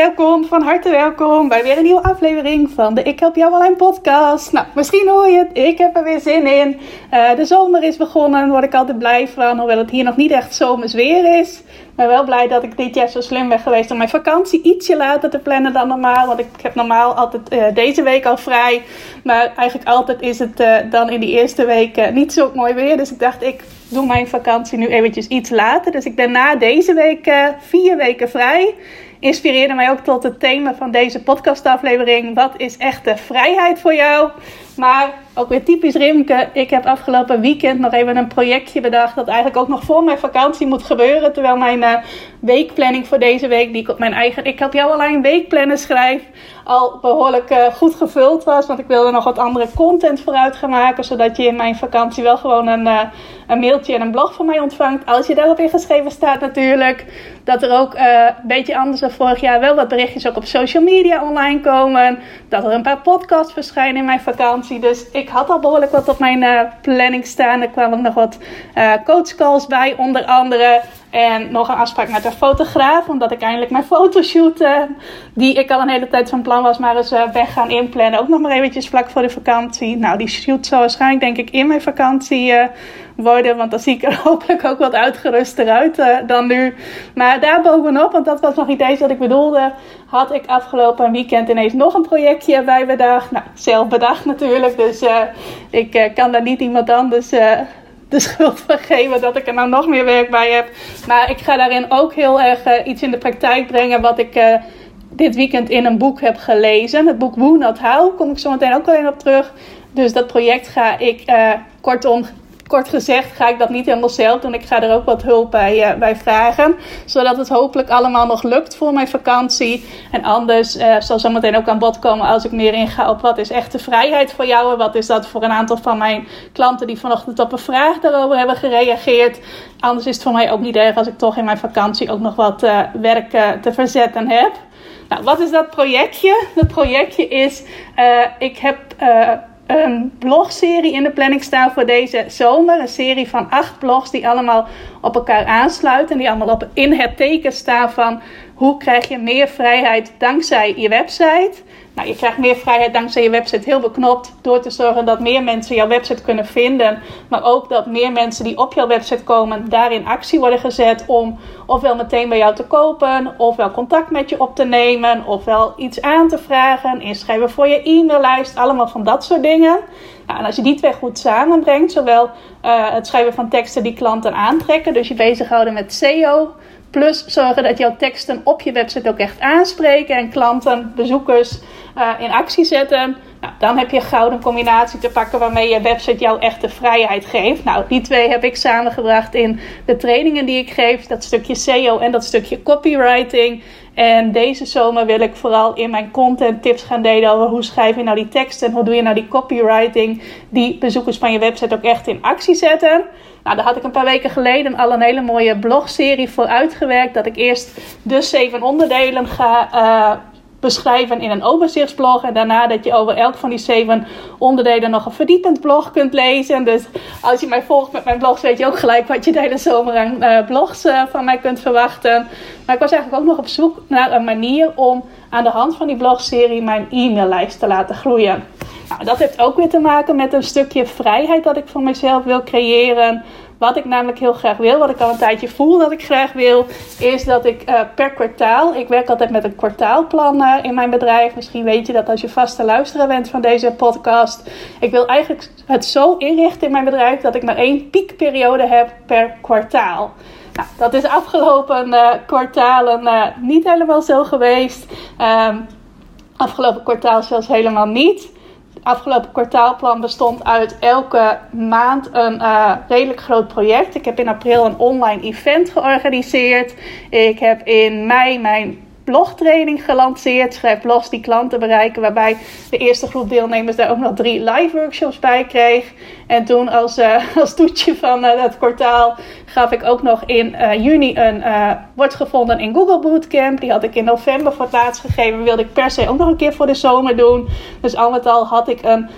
welkom, van harte welkom bij weer een nieuwe aflevering van de Ik Help Jou Online podcast. Nou, misschien hoor je het, ik heb er weer zin in. Uh, de zomer is begonnen, daar word ik altijd blij van, hoewel het hier nog niet echt zomers weer is. Maar wel blij dat ik dit jaar zo slim ben geweest om mijn vakantie ietsje later te plannen dan normaal. Want ik heb normaal altijd uh, deze week al vrij. Maar eigenlijk altijd is het uh, dan in die eerste week niet zo mooi weer. Dus ik dacht, ik doe mijn vakantie nu eventjes iets later. Dus ik ben na deze week vier weken vrij inspireerde mij ook tot het thema van deze podcastaflevering. Wat is echte vrijheid voor jou? Maar ook weer typisch Rimke. Ik heb afgelopen weekend nog even een projectje bedacht. Dat eigenlijk ook nog voor mijn vakantie moet gebeuren. Terwijl mijn uh, weekplanning voor deze week, die ik op mijn eigen Ik Help Jou Alleen weekplannen schrijf, al behoorlijk uh, goed gevuld was. Want ik wilde nog wat andere content vooruit gaan maken. Zodat je in mijn vakantie wel gewoon een, uh, een mailtje en een blog van mij ontvangt. Als je daarop ingeschreven staat natuurlijk. Dat er ook een beetje anders dan vorig jaar wel wat berichtjes ook op social media online komen. Dat er een paar podcasts verschijnen in mijn vakantie. Dus ik had al behoorlijk wat op mijn uh, planning staan. Er kwamen nog wat uh, coachcalls bij, onder andere. En nog een afspraak met een fotograaf, omdat ik eindelijk mijn fotoshoot, uh, die ik al een hele tijd van plan was, maar eens weg gaan inplannen. Ook nog maar eventjes vlak voor de vakantie. Nou, die shoot zal waarschijnlijk denk ik in mijn vakantie worden. Want dan zie ik er hopelijk ook wat uitgeruster uit uh, dan nu. Maar daarbovenop, want dat was nog niet eens wat ik bedoelde, had ik afgelopen weekend ineens nog een projectje bij bedacht. Nou, zelf bedacht natuurlijk. Dus uh, ik uh, kan daar niet iemand anders de schuld van geven dat ik er nou nog meer werk bij heb. Maar ik ga daarin ook heel erg iets in de praktijk brengen wat ik dit weekend in een boek heb gelezen. Het boek Who Not How, kom ik zo meteen ook alleen op terug. Dus dat project ga ik kortom kort gezegd ga ik dat niet helemaal zelf doen. Ik ga er ook wat hulp bij, uh, bij vragen. Zodat het hopelijk allemaal nog lukt voor mijn vakantie. En anders uh, zal zo meteen ook aan bod komen als ik meer inga op wat is echte vrijheid voor jou. En wat is dat voor een aantal van mijn klanten die vanochtend op een vraag daarover hebben gereageerd. Anders is het voor mij ook niet erg als ik toch in mijn vakantie ook nog wat uh, werk te verzetten heb. Nou, wat is dat projectje? Dat projectje is, ik heb een blogserie in de planning staan voor deze zomer. Een serie van acht blogs die allemaal op elkaar aansluiten. En die allemaal op, in het teken staan van hoe krijg je meer vrijheid dankzij je website. Nou, je krijgt meer vrijheid dankzij je website heel beknopt door te zorgen dat meer mensen jouw website kunnen vinden. Maar ook dat meer mensen die op jouw website komen daarin actie worden gezet om ofwel meteen bij jou te kopen, ofwel contact met je op te nemen, ofwel iets aan te vragen, inschrijven voor je e-maillijst, allemaal van dat soort dingen. Nou, en als je die twee goed samenbrengt, zowel uh, het schrijven van teksten die klanten aantrekken, dus je bezighouden met SEO, Plus zorgen dat jouw teksten op je website ook echt aanspreken en klanten, bezoekers uh, in actie zetten. Nou, dan heb je een gouden combinatie te pakken waarmee je website jou echt de vrijheid geeft. Nou, die twee heb ik samengebracht in de trainingen die ik geef. Dat stukje SEO en dat stukje copywriting. En deze zomer wil ik vooral in mijn content tips gaan delen over hoe schrijf je nou die teksten en hoe doe je nou die copywriting die bezoekers van je website ook echt in actie zetten. Nou, daar had ik een paar weken geleden al een hele mooie blogserie voor uitgewerkt. Dat ik eerst de zeven onderdelen ga uh, beschrijven in een overzichtsblog. En daarna dat je over elk van die zeven onderdelen nog een verdiepend blog kunt lezen. Dus als je mij volgt met mijn blogs, weet je ook gelijk wat je de hele zomer aan uh, blogs uh, van mij kunt verwachten. Maar ik was eigenlijk ook nog op zoek naar een manier om aan de hand van die blogserie mijn e-maillijst te laten groeien. Nou, dat heeft ook weer te maken met een stukje vrijheid dat ik voor mezelf wil creëren. Wat ik namelijk heel graag wil, wat ik al een tijdje voel dat ik graag wil, is dat ik uh, per kwartaal, ik werk altijd met een kwartaalplan uh, in mijn bedrijf. Misschien weet je dat als je vaste luisteraar bent van deze podcast. Ik wil eigenlijk het zo inrichten in mijn bedrijf dat ik maar één piekperiode heb per kwartaal. Nou, dat is afgelopen uh, kwartalen niet helemaal zo geweest. Um, afgelopen kwartaal zelfs helemaal niet afgelopen kwartaalplan bestond uit elke maand een uh, redelijk groot project. Ik heb in april een online event georganiseerd. Ik heb in mei mijn blogtraining gelanceerd. Schrijf blogs die klanten bereiken. Waarbij de eerste groep deelnemers daar ook nog drie live workshops bij kreeg. En toen als, uh, als toetje van uh, dat kwartaal gaf ik ook nog in uh, juni een wordt gevonden in Google Bootcamp. Die had ik in november voor het laatst gegeven. Wilde ik per se ook nog een keer voor de zomer doen. Dus al met al had ik een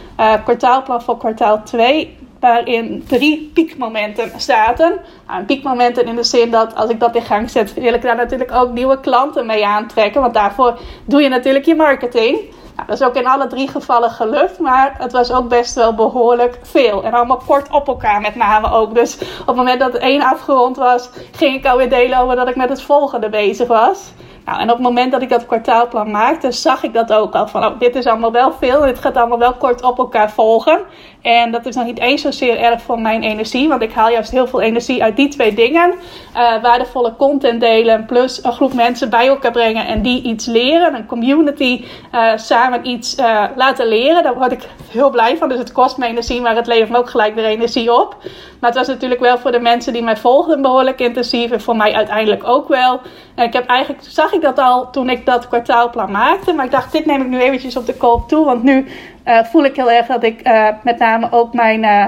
kwartaalplan voor kwartaal 2 waarin drie piekmomenten zaten. Nou, piekmomenten in de zin dat als ik dat in gang zet, wil ik daar natuurlijk ook nieuwe klanten mee aantrekken. Want daarvoor doe je natuurlijk je marketing. Nou, dat is ook in alle drie gevallen gelukt, maar het was ook best wel behoorlijk veel. En allemaal kort op elkaar met name ook. Dus op het moment dat het één afgerond was, ging ik alweer delen over dat ik met het volgende bezig was. Nou, en op het moment dat ik dat kwartaalplan maakte, zag ik dat ook al. Van, oh, dit is allemaal wel veel. Dit gaat allemaal wel kort op elkaar volgen. En dat is nog niet eens zozeer erg voor mijn energie. Want ik haal juist heel veel energie uit die twee dingen. Uh, waardevolle content delen. Plus een groep mensen bij elkaar brengen. En die iets leren. Een community uh, samen iets uh, laten leren. Daar word ik heel blij van. Dus het kost me energie. Maar het levert me ook gelijk weer energie op. Maar het was natuurlijk wel voor de mensen die mij volgden behoorlijk intensief. En voor mij uiteindelijk ook wel. En ik heb eigenlijk, zag ik dat al toen ik dat kwartaalplan maakte. Maar ik dacht, dit neem ik nu eventjes op de koop toe. Want nu uh, voel ik heel erg dat ik uh, met name ook mijn, uh,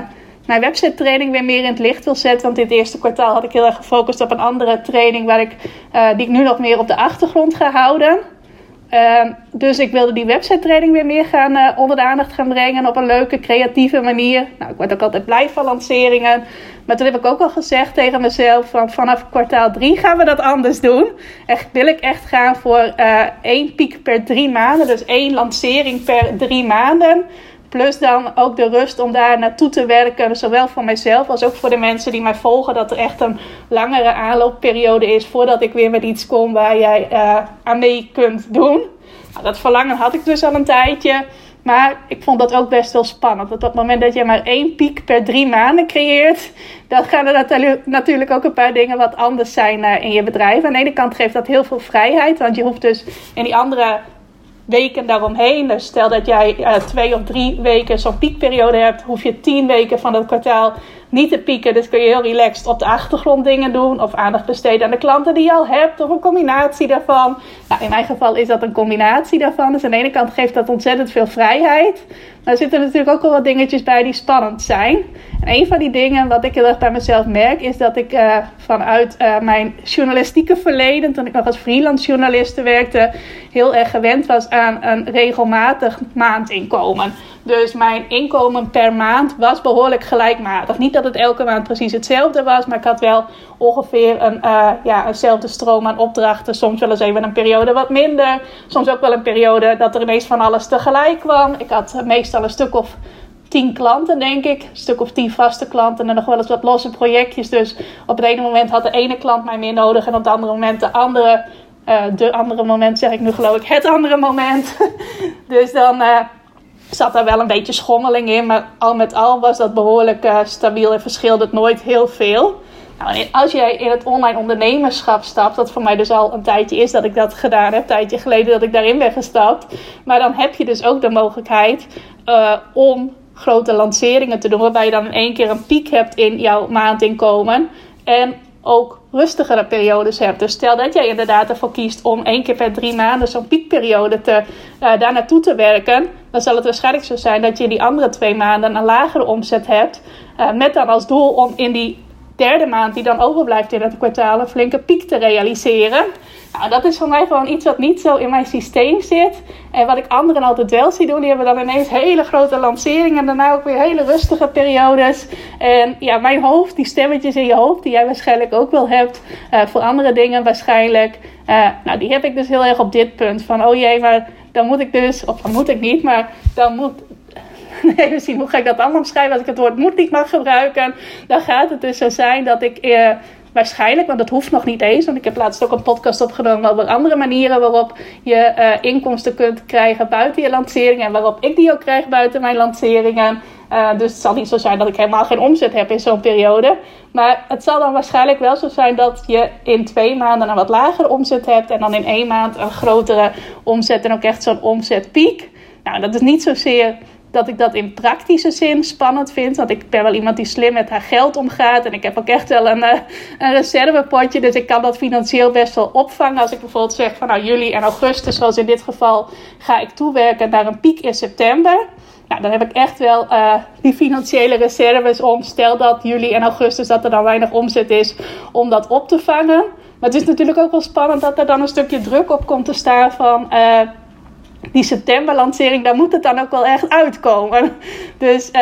mijn website training weer meer in het licht wil zetten. Want dit eerste kwartaal had ik heel erg gefocust op een andere training waar ik, die ik nu nog meer op de achtergrond ga houden. Uh, dus ik wilde die website training weer meer gaan uh, onder de aandacht gaan brengen op een leuke, creatieve manier. Nou, ik word ook altijd blij van lanceringen. Maar toen heb ik ook al gezegd tegen mezelf: van vanaf kwartaal 3 gaan we dat anders doen. Echt wil ik echt gaan voor uh, één piek per drie maanden. Dus één lancering per drie maanden. Plus dan ook de rust om daar naartoe te werken. Zowel voor mijzelf als ook voor de mensen die mij volgen. Dat er echt een langere aanloopperiode is voordat ik weer met iets kom waar jij uh, aan mee kunt doen. Nou, dat verlangen had ik dus al een tijdje. Maar ik vond dat ook best wel spannend. Want op het moment dat je maar één piek per drie maanden creëert, dan gaan er natuurlijk ook een paar dingen wat anders zijn uh, in je bedrijf. Aan de ene kant geeft dat heel veel vrijheid. Want je hoeft dus in die andere weken daaromheen. Dus stel dat jij uh, twee of drie weken zo'n piekperiode hebt, hoef je tien weken van het kwartaal niet te pieken. Dus kun je heel relaxed op de achtergrond dingen doen. Of aandacht besteden aan de klanten die je al hebt. Of een combinatie daarvan. Nou, in mijn geval is dat een combinatie daarvan. Dus aan de ene kant geeft dat ontzettend veel vrijheid. Maar er zitten natuurlijk ook wel wat dingetjes bij die spannend zijn. En een van die dingen wat ik heel erg bij mezelf merk, is dat ik uh, vanuit uh, mijn journalistieke verleden, toen ik nog als freelance journaliste werkte, heel erg gewend was aan een regelmatig maandinkomen. Dus mijn inkomen per maand was behoorlijk gelijkmatig. Niet dat het elke maand precies hetzelfde was, maar ik had wel ongeveer een, uh, ja, eenzelfde stroom aan opdrachten. Soms wel eens even een periode wat minder. Soms ook wel een periode dat er ineens van alles tegelijk kwam. Ik had meestal een stuk of tien klanten, denk ik. Een stuk of tien vaste klanten en nog wel eens wat losse projectjes. Dus op het ene moment had de ene klant mij meer nodig en op het andere moment de andere. Uh, de andere moment zeg ik nu geloof ik het andere moment. dus dan zat daar wel een beetje schommeling in. Maar al met al was dat behoorlijk uh, stabiel en verschilde het nooit heel veel. Nou, als jij in het online ondernemerschap stapt, dat voor mij dus al een tijdje is dat ik dat gedaan heb, een tijdje geleden dat ik daarin ben gestapt. Maar dan heb je dus ook de mogelijkheid uh, om grote lanceringen te doen, waarbij je dan in één keer een piek hebt in jouw maandinkomen. En ook rustigere periodes hebt. Dus stel dat jij inderdaad ervoor kiest om één keer per drie maanden zo'n piekperiode te, uh, daar naartoe te werken, dan zal het waarschijnlijk zo zijn dat je die andere twee maanden een lagere omzet hebt. Uh, met dan als doel om in die derde maand die dan overblijft in het kwartaal een flinke piek te realiseren. Nou, dat is voor mij gewoon iets wat niet zo in mijn systeem zit. En wat ik anderen altijd wel zie doen, die hebben dan ineens hele grote lanceringen en daarna ook weer hele rustige periodes. En ja, mijn hoofd, die stemmetjes in je hoofd, die jij waarschijnlijk ook wel hebt, uh, voor andere dingen waarschijnlijk. Uh, nou, die heb ik dus heel erg op dit punt. Van, oh jee, maar dan moet ik dus, of dan moet ik niet, maar dan moet, even zien hoe ga ik dat allemaal omschrijven. Als ik het woord moet niet mag gebruiken, dan gaat het dus zo zijn dat ik uh, waarschijnlijk, want dat hoeft nog niet eens, want ik heb laatst ook een podcast opgenomen over andere manieren waarop je uh, inkomsten kunt krijgen buiten je lanceringen en waarop ik die ook krijg buiten mijn lanceringen. Uh, dus het zal niet zo zijn dat ik helemaal geen omzet heb in zo'n periode. Maar het zal dan waarschijnlijk wel zo zijn dat je in twee maanden een wat lagere omzet hebt en dan in één maand een grotere omzet en ook echt zo'n omzetpiek. Nou, dat is niet zozeer dat ik dat in praktische zin spannend vind. Want ik ben wel iemand die slim met haar geld omgaat. En ik heb ook echt wel een, uh, een reservepotje. Dus ik kan dat financieel best wel opvangen. Als ik bijvoorbeeld zeg van nou juli en augustus, zoals in dit geval, ga ik toewerken naar een piek in september. Nou, dan heb ik echt wel uh, die financiële reserves om. Stel dat juli en augustus dat er dan weinig omzet is om dat op te vangen. Maar het is natuurlijk ook wel spannend dat er dan een stukje druk op komt te staan van uh, die septemberlancering. Daar moet het dan ook wel echt uitkomen. Dus uh,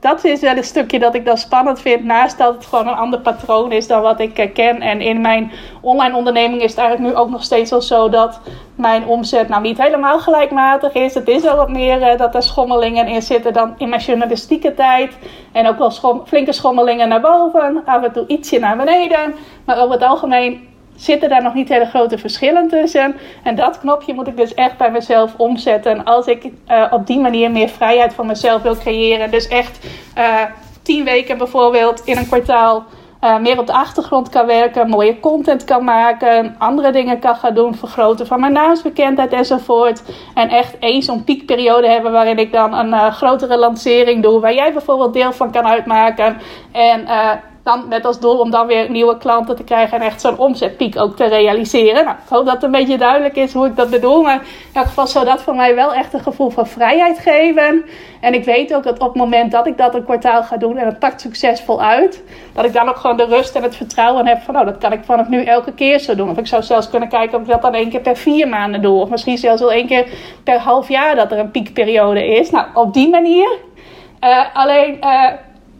dat is wel een stukje dat ik dan spannend vind. Naast dat het gewoon een ander patroon is dan wat ik ken. En in mijn online onderneming is het eigenlijk nu ook nog steeds wel zo dat mijn omzet nou niet helemaal gelijkmatig is. Het is wel wat meer uh, dat er schommelingen in zitten dan in mijn journalistieke tijd. En ook wel schom flinke schommelingen naar boven. Af en toe ietsje naar beneden. Maar over het algemeen zitten daar nog niet hele grote verschillen tussen. En dat knopje moet ik dus echt bij mezelf omzetten. Als ik uh, op die manier meer vrijheid voor mezelf wil creëren. Dus echt uh, tien weken bijvoorbeeld in een kwartaal. Uh, meer op de achtergrond kan werken, mooie content kan maken, andere dingen kan gaan doen, vergroten van mijn naamsbekendheid enzovoort. En echt eens zo'n piekperiode hebben waarin ik dan een grotere lancering doe, waar jij bijvoorbeeld deel van kan uitmaken. En dan met als doel om dan weer nieuwe klanten te krijgen en echt zo'n omzetpiek ook te realiseren. Nou, ik hoop dat het een beetje duidelijk is hoe ik dat bedoel. Maar in elk geval zou dat voor mij wel echt een gevoel van vrijheid geven. En ik weet ook dat op het moment dat ik dat een kwartaal ga doen en het pakt succesvol uit, dat ik dan ook gewoon de rust en het vertrouwen heb van, nou, dat kan ik vanaf nu elke keer zo doen. Of ik zou zelfs kunnen kijken of ik dat dan één keer per vier maanden doe. Of misschien zelfs wel één keer per half jaar dat er een piekperiode is. Nou, op die manier. Uh, alleen. Uh,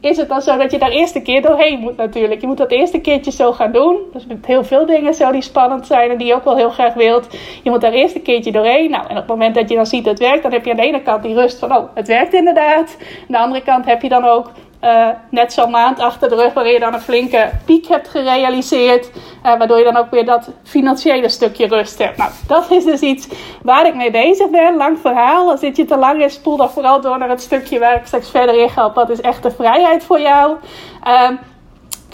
is het dan zo dat je daar eerste keer doorheen moet natuurlijk. Je moet dat eerste keertje zo gaan doen. Dus met heel veel dingen zo die spannend zijn en die je ook wel heel graag wilt. Je moet daar eerst een keertje doorheen. Nou, en op het moment dat je dan ziet dat het werkt, dan heb je aan de ene kant die rust van, oh, het werkt inderdaad. Aan de andere kant heb je dan ook uh, net zo'n maand achter de rug waarin je dan een flinke piek hebt gerealiseerd. Uh, waardoor je dan ook weer dat financiële stukje rust hebt. Nou, dat is dus iets waar ik mee bezig ben. Lang verhaal. Als dit je te lang is, spoel dan vooral door naar het stukje waar ik straks verder in ga. Wat is echt de vrijheid voor jou? Uh,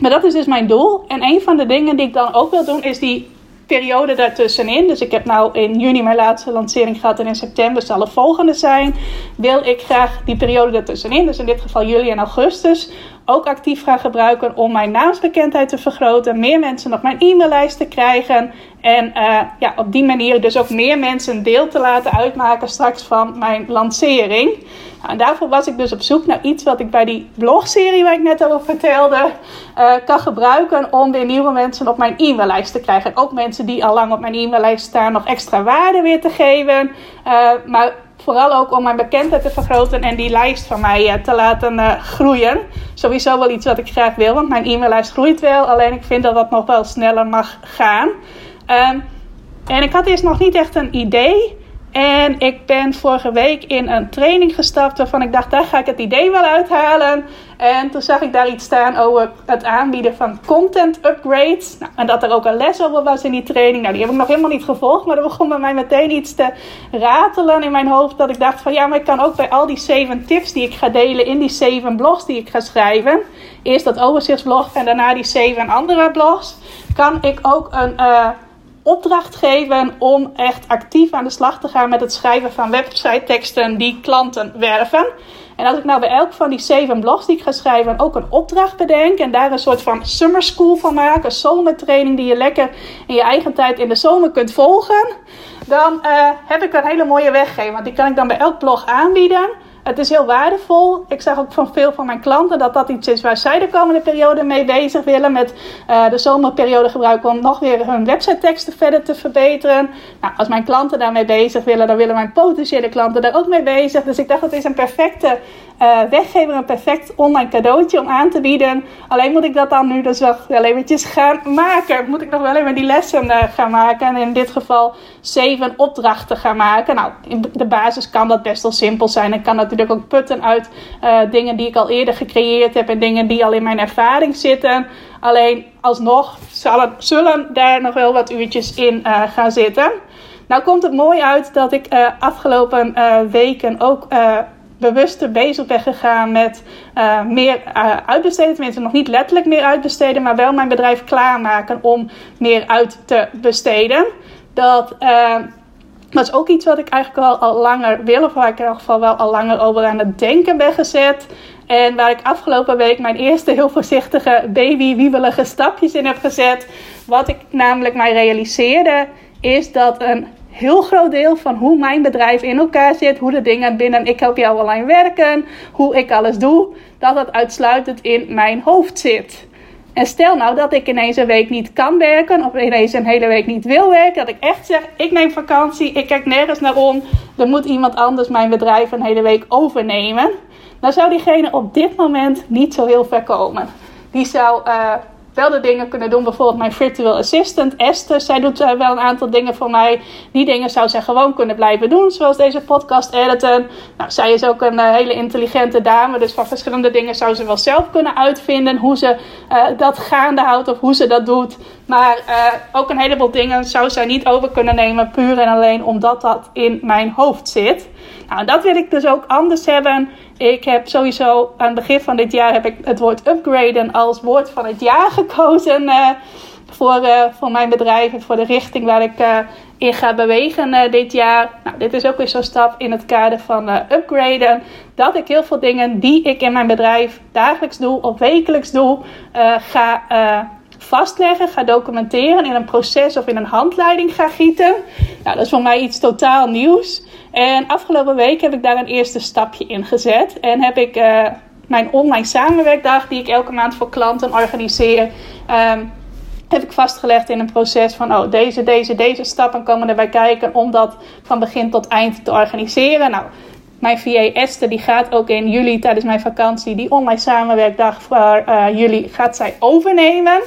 maar dat is dus mijn doel. En een van de dingen die ik dan ook wil doen, is die periode daartussenin. Dus ik heb nou in juni mijn laatste lancering gehad en in september zal de volgende zijn. Wil ik graag die periode daartussenin, dus in dit geval juli en augustus, ook actief gaan gebruiken om mijn naamsbekendheid te vergroten. Meer mensen op mijn e-maillijst te krijgen. En uh, ja, op die manier dus ook meer mensen deel te laten uitmaken straks van mijn lancering. En daarvoor was ik dus op zoek naar iets wat ik bij die blogserie waar ik net over vertelde, uh, kan gebruiken om weer nieuwe mensen op mijn e-maillijst te krijgen. ook mensen die al lang op mijn e-maillijst staan nog extra waarde weer te geven. Uh, maar vooral ook om mijn bekendheid te vergroten en die lijst van mij uh, te laten groeien. Sowieso wel iets wat ik graag wil, want mijn e-maillijst groeit wel. Alleen ik vind dat dat nog wel sneller mag gaan. Um, en ik had eerst nog niet echt een idee. En ik ben vorige week in een training gestapt waarvan ik dacht, daar ga ik het idee wel uithalen. En toen zag ik daar iets staan over het aanbieden van content upgrades. Nou, en dat er ook een les over was in die training. Nou, die heb ik nog helemaal niet gevolgd. Maar er begon bij mij meteen iets te ratelen in mijn hoofd. Dat ik dacht van ja, maar ik kan ook bij al die zeven tips die ik ga delen in die zeven blogs die ik ga schrijven. Eerst dat overzichtsblog en daarna die zeven andere blogs. Kan ik ook een... Uh, opdracht geven om echt actief aan de slag te gaan met het schrijven van website teksten die klanten werven. En als ik nou bij elk van die zeven blogs die ik ga schrijven ook een opdracht bedenk en daar een soort van summer school van maak, een zomertraining die je lekker in je eigen tijd in de zomer kunt volgen, dan uh, heb ik een hele mooie weggever. Want die kan ik dan bij elk blog aanbieden. Het is heel waardevol. Ik zag ook van veel van mijn klanten dat dat iets is waar zij de komende periode mee bezig willen. Met uh, de zomerperiode gebruiken om nog weer hun website teksten verder te verbeteren. Nou, als mijn klanten daarmee bezig willen, dan willen mijn potentiële klanten daar ook mee bezig. Dus ik dacht, het is een perfecte uh, weggever, een perfect online cadeautje om aan te bieden. Alleen moet ik dat dan nu dus wel eventjes gaan maken. Moet ik nog wel even die lessen uh, gaan maken. En in dit geval zeven opdrachten gaan maken. Nou, in de basis kan dat best wel simpel zijn. Ik kan natuurlijk ook putten uit uh, dingen die ik al eerder gecreëerd heb. En dingen die al in mijn ervaring zitten. Alleen alsnog zullen, zullen daar nog wel wat uurtjes in gaan zitten. Nou komt het mooi uit dat ik afgelopen weken ook bewuster bezig ben gegaan met uh, meer uh, uitbesteden. Tenminste, nog niet letterlijk meer uitbesteden, maar wel mijn bedrijf klaarmaken om meer uit te besteden. Dat uh, Dat is ook iets wat ik eigenlijk al, al langer wil, of waar ik in ieder geval wel al langer over aan het denken ben gezet. En waar ik afgelopen week mijn eerste heel voorzichtige baby-wiebelige stapjes in heb gezet. Wat ik namelijk mij realiseerde, is dat een heel groot deel van hoe mijn bedrijf in elkaar zit, hoe de dingen binnen ik help jou online werken, hoe ik alles doe, dat dat uitsluitend in mijn hoofd zit. En stel nou dat ik ineens een week niet kan werken, of ineens een hele week niet wil werken, dat ik echt zeg: ik neem vakantie, ik kijk nergens naar om, er moet iemand anders mijn bedrijf een hele week overnemen. Dan zou diegene op dit moment niet zo heel ver komen. Die zou uh, wel de dingen kunnen doen. Bijvoorbeeld mijn virtual assistant Esther. Zij doet uh, wel een aantal dingen voor mij. Die dingen zou zij gewoon kunnen blijven doen. Zoals deze podcast editen. Nou, zij is ook een uh, hele intelligente dame. Dus van verschillende dingen zou ze wel zelf kunnen uitvinden. Hoe ze uh, dat gaande houdt of hoe ze dat doet. Maar ook een heleboel dingen zou zij niet over kunnen nemen. Puur en alleen omdat dat in mijn hoofd zit. Nou, dat wil ik dus ook anders hebben. Ik heb sowieso aan het begin van dit jaar heb ik het woord upgraden als woord van het jaar gekozen. Uh, voor, uh, voor mijn bedrijf en voor de richting waar ik in ga bewegen dit jaar. Nou, dit is ook weer zo'n stap in het kader van upgraden. Dat ik heel veel dingen die ik in mijn bedrijf dagelijks doe of wekelijks doe, ga vastleggen, ga documenteren in een proces of in een handleiding ga gieten. Nou, dat is voor mij iets totaal nieuws. En afgelopen week heb ik daar een eerste stapje in gezet. En heb ik uh, mijn online samenwerkdag, die ik elke maand voor klanten organiseer, um, heb ik vastgelegd in een proces van, oh, deze, deze, deze stappen komen erbij kijken om dat van begin tot eind te organiseren. Nou, mijn VA Esther die gaat ook in juli tijdens mijn vakantie die online samenwerkdag voor uh, juli gaat zij overnemen.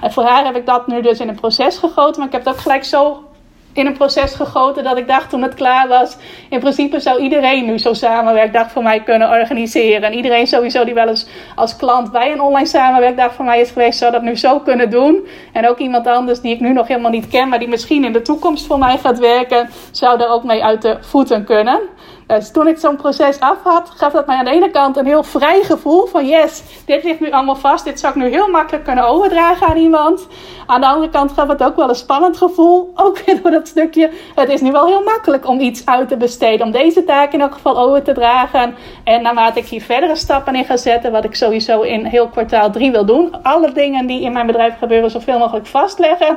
Voor haar heb ik dat nu dus in een proces gegoten, maar ik heb het ook gelijk zo in een proces gegoten dat ik dacht toen het klaar was. In principe zou iedereen nu zo'n samenwerkdag voor mij kunnen organiseren. En iedereen sowieso die wel eens als klant bij een online samenwerkdag voor mij is geweest, zou dat nu zo kunnen doen. En ook iemand anders die ik nu nog helemaal niet ken, maar die misschien in de toekomst voor mij gaat werken, zou daar ook mee uit de voeten kunnen. Dus toen ik zo'n proces af had, gaf dat mij aan de ene kant een heel vrij gevoel van yes, dit ligt nu allemaal vast. Dit zou ik nu heel makkelijk kunnen overdragen aan iemand. Aan de andere kant gaf het ook wel een spannend gevoel. Ook weer door dat stukje. Het is nu wel heel makkelijk om iets uit te besteden. Om deze taak in elk geval over te dragen. En naarmate ik hier verdere stappen in ga zetten, wat ik sowieso in heel kwartaal 3 wil doen. Alle dingen die in mijn bedrijf gebeuren, zoveel mogelijk vastleggen.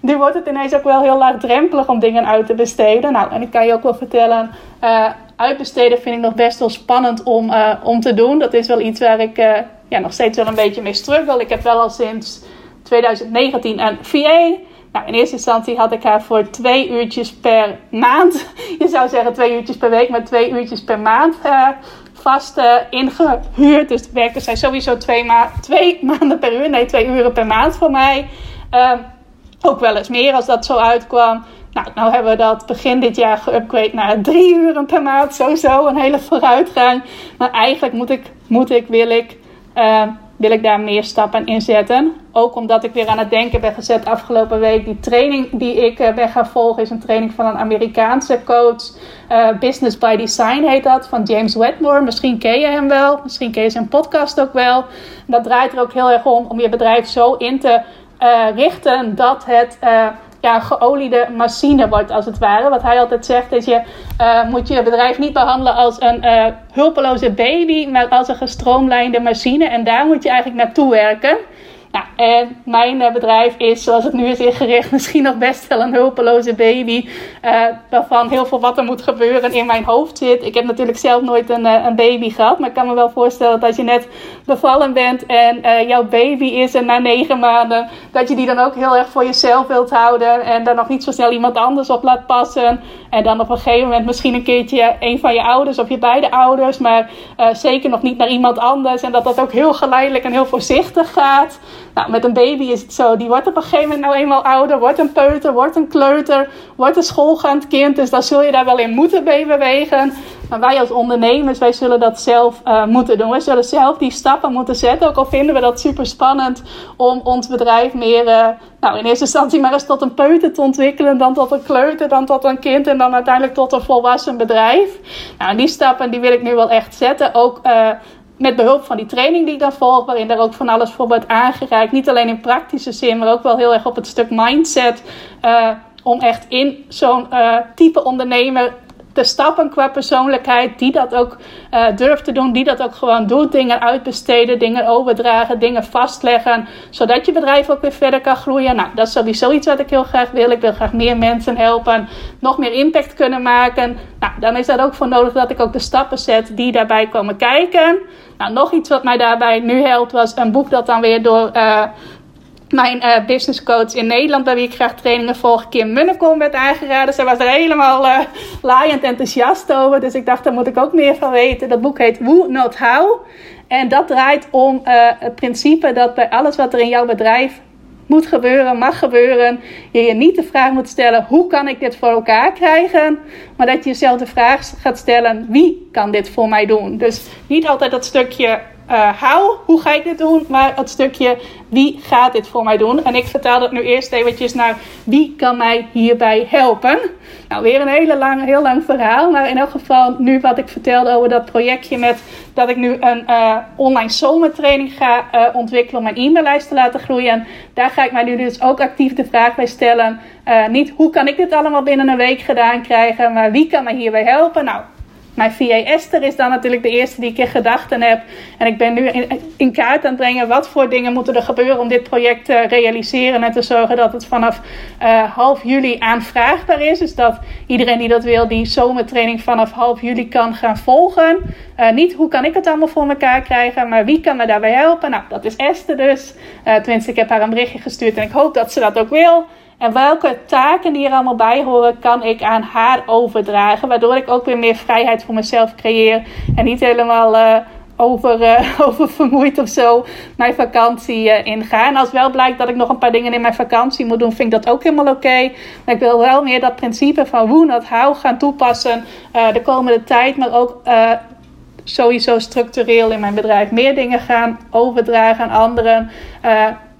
Nu wordt het ineens ook wel heel laagdrempelig om dingen uit te besteden. Nou, en ik kan je ook wel vertellen. Uh, uitbesteden vind ik nog best wel spannend om, uh, om te doen. Dat is wel iets waar ik uh, ja, nog steeds wel een beetje mee struggle. Ik heb wel al sinds 2019 een VA. Nou, in eerste instantie had ik haar voor twee uurtjes per maand. Je zou zeggen twee uurtjes per week, maar twee uurtjes per maand vast ingehuurd. Dus werkte zij sowieso twee, twee maanden per uur. Nee, twee uren per maand voor mij. Uh, ook wel eens meer als dat zo uitkwam. Nou, nou hebben we dat begin dit jaar geüpgrade naar drie uren per maand. Sowieso een hele vooruitgang. Maar eigenlijk moet ik, moet ik wil ik, uh, wil ik daar meer stappen in zetten. Ook omdat ik weer aan het denken ben gezet afgelopen week. Die training die ik uh, ben gaan volgen is een training van een Amerikaanse coach. Uh, Business by Design heet dat, van James Wedmore. Misschien ken je hem wel. Misschien ken je zijn podcast ook wel. Dat draait er ook heel erg om om je bedrijf zo in te richten dat het ja, geoliede machine wordt, als het ware. Wat hij altijd zegt is: je uh, moet je bedrijf niet behandelen als een hulpeloze baby, maar als een gestroomlijnde machine. En daar moet je eigenlijk naartoe werken. Nou, en mijn uh, bedrijf is, zoals het nu is ingericht, misschien nog best wel een hulpeloze baby. Uh, waarvan heel veel wat er moet gebeuren in mijn hoofd zit. Ik heb natuurlijk zelf nooit een, uh, een baby gehad. Maar ik kan me wel voorstellen dat als je net bevallen bent en jouw baby is er na negen maanden. Dat je die dan ook heel erg voor jezelf wilt houden. En daar nog niet zo snel iemand anders op laat passen. En dan op een gegeven moment misschien een keertje een van je ouders of je beide ouders. Maar zeker nog niet naar iemand anders. En dat dat ook heel geleidelijk en heel voorzichtig gaat. Nou, met een baby is het zo. Die wordt op een gegeven moment nou eenmaal ouder. Wordt een peuter, wordt een kleuter. Wordt een schoolgaand kind. Dus dan zul je daar wel in moeten bewegen. Maar wij als ondernemers, wij zullen dat zelf uh, moeten doen. Wij zullen zelf die stappen moeten zetten. Ook al vinden we dat super spannend om ons bedrijf meer, uh, nou in eerste instantie maar eens tot een peuter te ontwikkelen. Dan tot een kleuter, dan tot een kind en dan uiteindelijk tot een volwassen bedrijf. Nou, die stappen die wil ik nu wel echt zetten. Ook uh, met behulp van die training die ik dan volg, waarin er ook van alles voor wordt aangereikt. Niet alleen in praktische zin, maar ook wel heel erg op het stuk mindset. Uh, om echt in zo'n uh, type ondernemer te stappen qua persoonlijkheid, die dat ook uh, durft te doen, die dat ook gewoon doet. Dingen uitbesteden, dingen overdragen, dingen vastleggen, zodat je bedrijf ook weer verder kan groeien. Nou, dat is sowieso iets wat ik heel graag wil. Ik wil graag meer mensen helpen, nog meer impact kunnen maken. Nou, dan is dat ook voor nodig dat ik ook de stappen zet die daarbij komen kijken. Nou, nog iets wat mij daarbij nu helpt, was een boek dat dan weer door. Uh, mijn uh, business coach in Nederland, bij wie ik graag trainingen volg, Kim Munnekom, werd aangeraden. Zij was er helemaal uh, laaiend enthousiast over. Dus ik dacht, daar moet ik ook meer van weten. Dat boek heet Who Not How. En dat draait om het principe dat bij alles wat er in jouw bedrijf moet gebeuren, mag gebeuren, je je niet de vraag moet stellen: hoe kan ik dit voor elkaar krijgen? Maar dat je jezelf de vraag gaat stellen: wie kan dit voor mij doen? Dus niet altijd dat stukje uh, hoe ga ik dit doen? Maar het stukje wie gaat dit voor mij doen? En ik vertel dat nu eerst eventjes naar wie kan mij hierbij helpen? Nou, weer een hele lang, heel lang verhaal. Maar in elk geval nu wat ik vertelde over dat projectje met dat ik nu een uh, online zomertraining ga uh, ontwikkelen om mijn e-maillijst te laten groeien. Daar ga ik mij nu dus ook actief de vraag bij stellen. niet hoe kan ik dit allemaal binnen een week gedaan krijgen, maar wie kan mij hierbij helpen? Nou, mijn VA Esther is dan natuurlijk de eerste die ik in gedachten heb. En ik ben nu in, kaart aan het brengen wat voor dingen moeten er gebeuren om dit project te realiseren. En te zorgen dat het vanaf uh, half juli aanvraagbaar is. Dus dat iedereen die dat wil, die zomertraining vanaf half juli kan gaan volgen. Uh, niet hoe kan ik het allemaal voor elkaar krijgen, maar wie kan me daarbij helpen? Nou, dat is Esther dus. Uh, tenminste, ik heb haar een berichtje gestuurd en ik hoop dat ze dat ook wil. En welke taken die er allemaal bij horen, kan ik aan haar overdragen. Waardoor ik ook weer meer vrijheid voor mezelf creëer. En niet helemaal uh, over, uh, oververmoeid of zo mijn vakantie uh, inga. En als wel blijkt dat ik nog een paar dingen in mijn vakantie moet doen, vind ik dat ook helemaal oké. Maar ik wil wel meer dat principe van hoe dat hou gaan toepassen de komende tijd. Maar ook sowieso structureel in mijn bedrijf meer dingen gaan overdragen aan anderen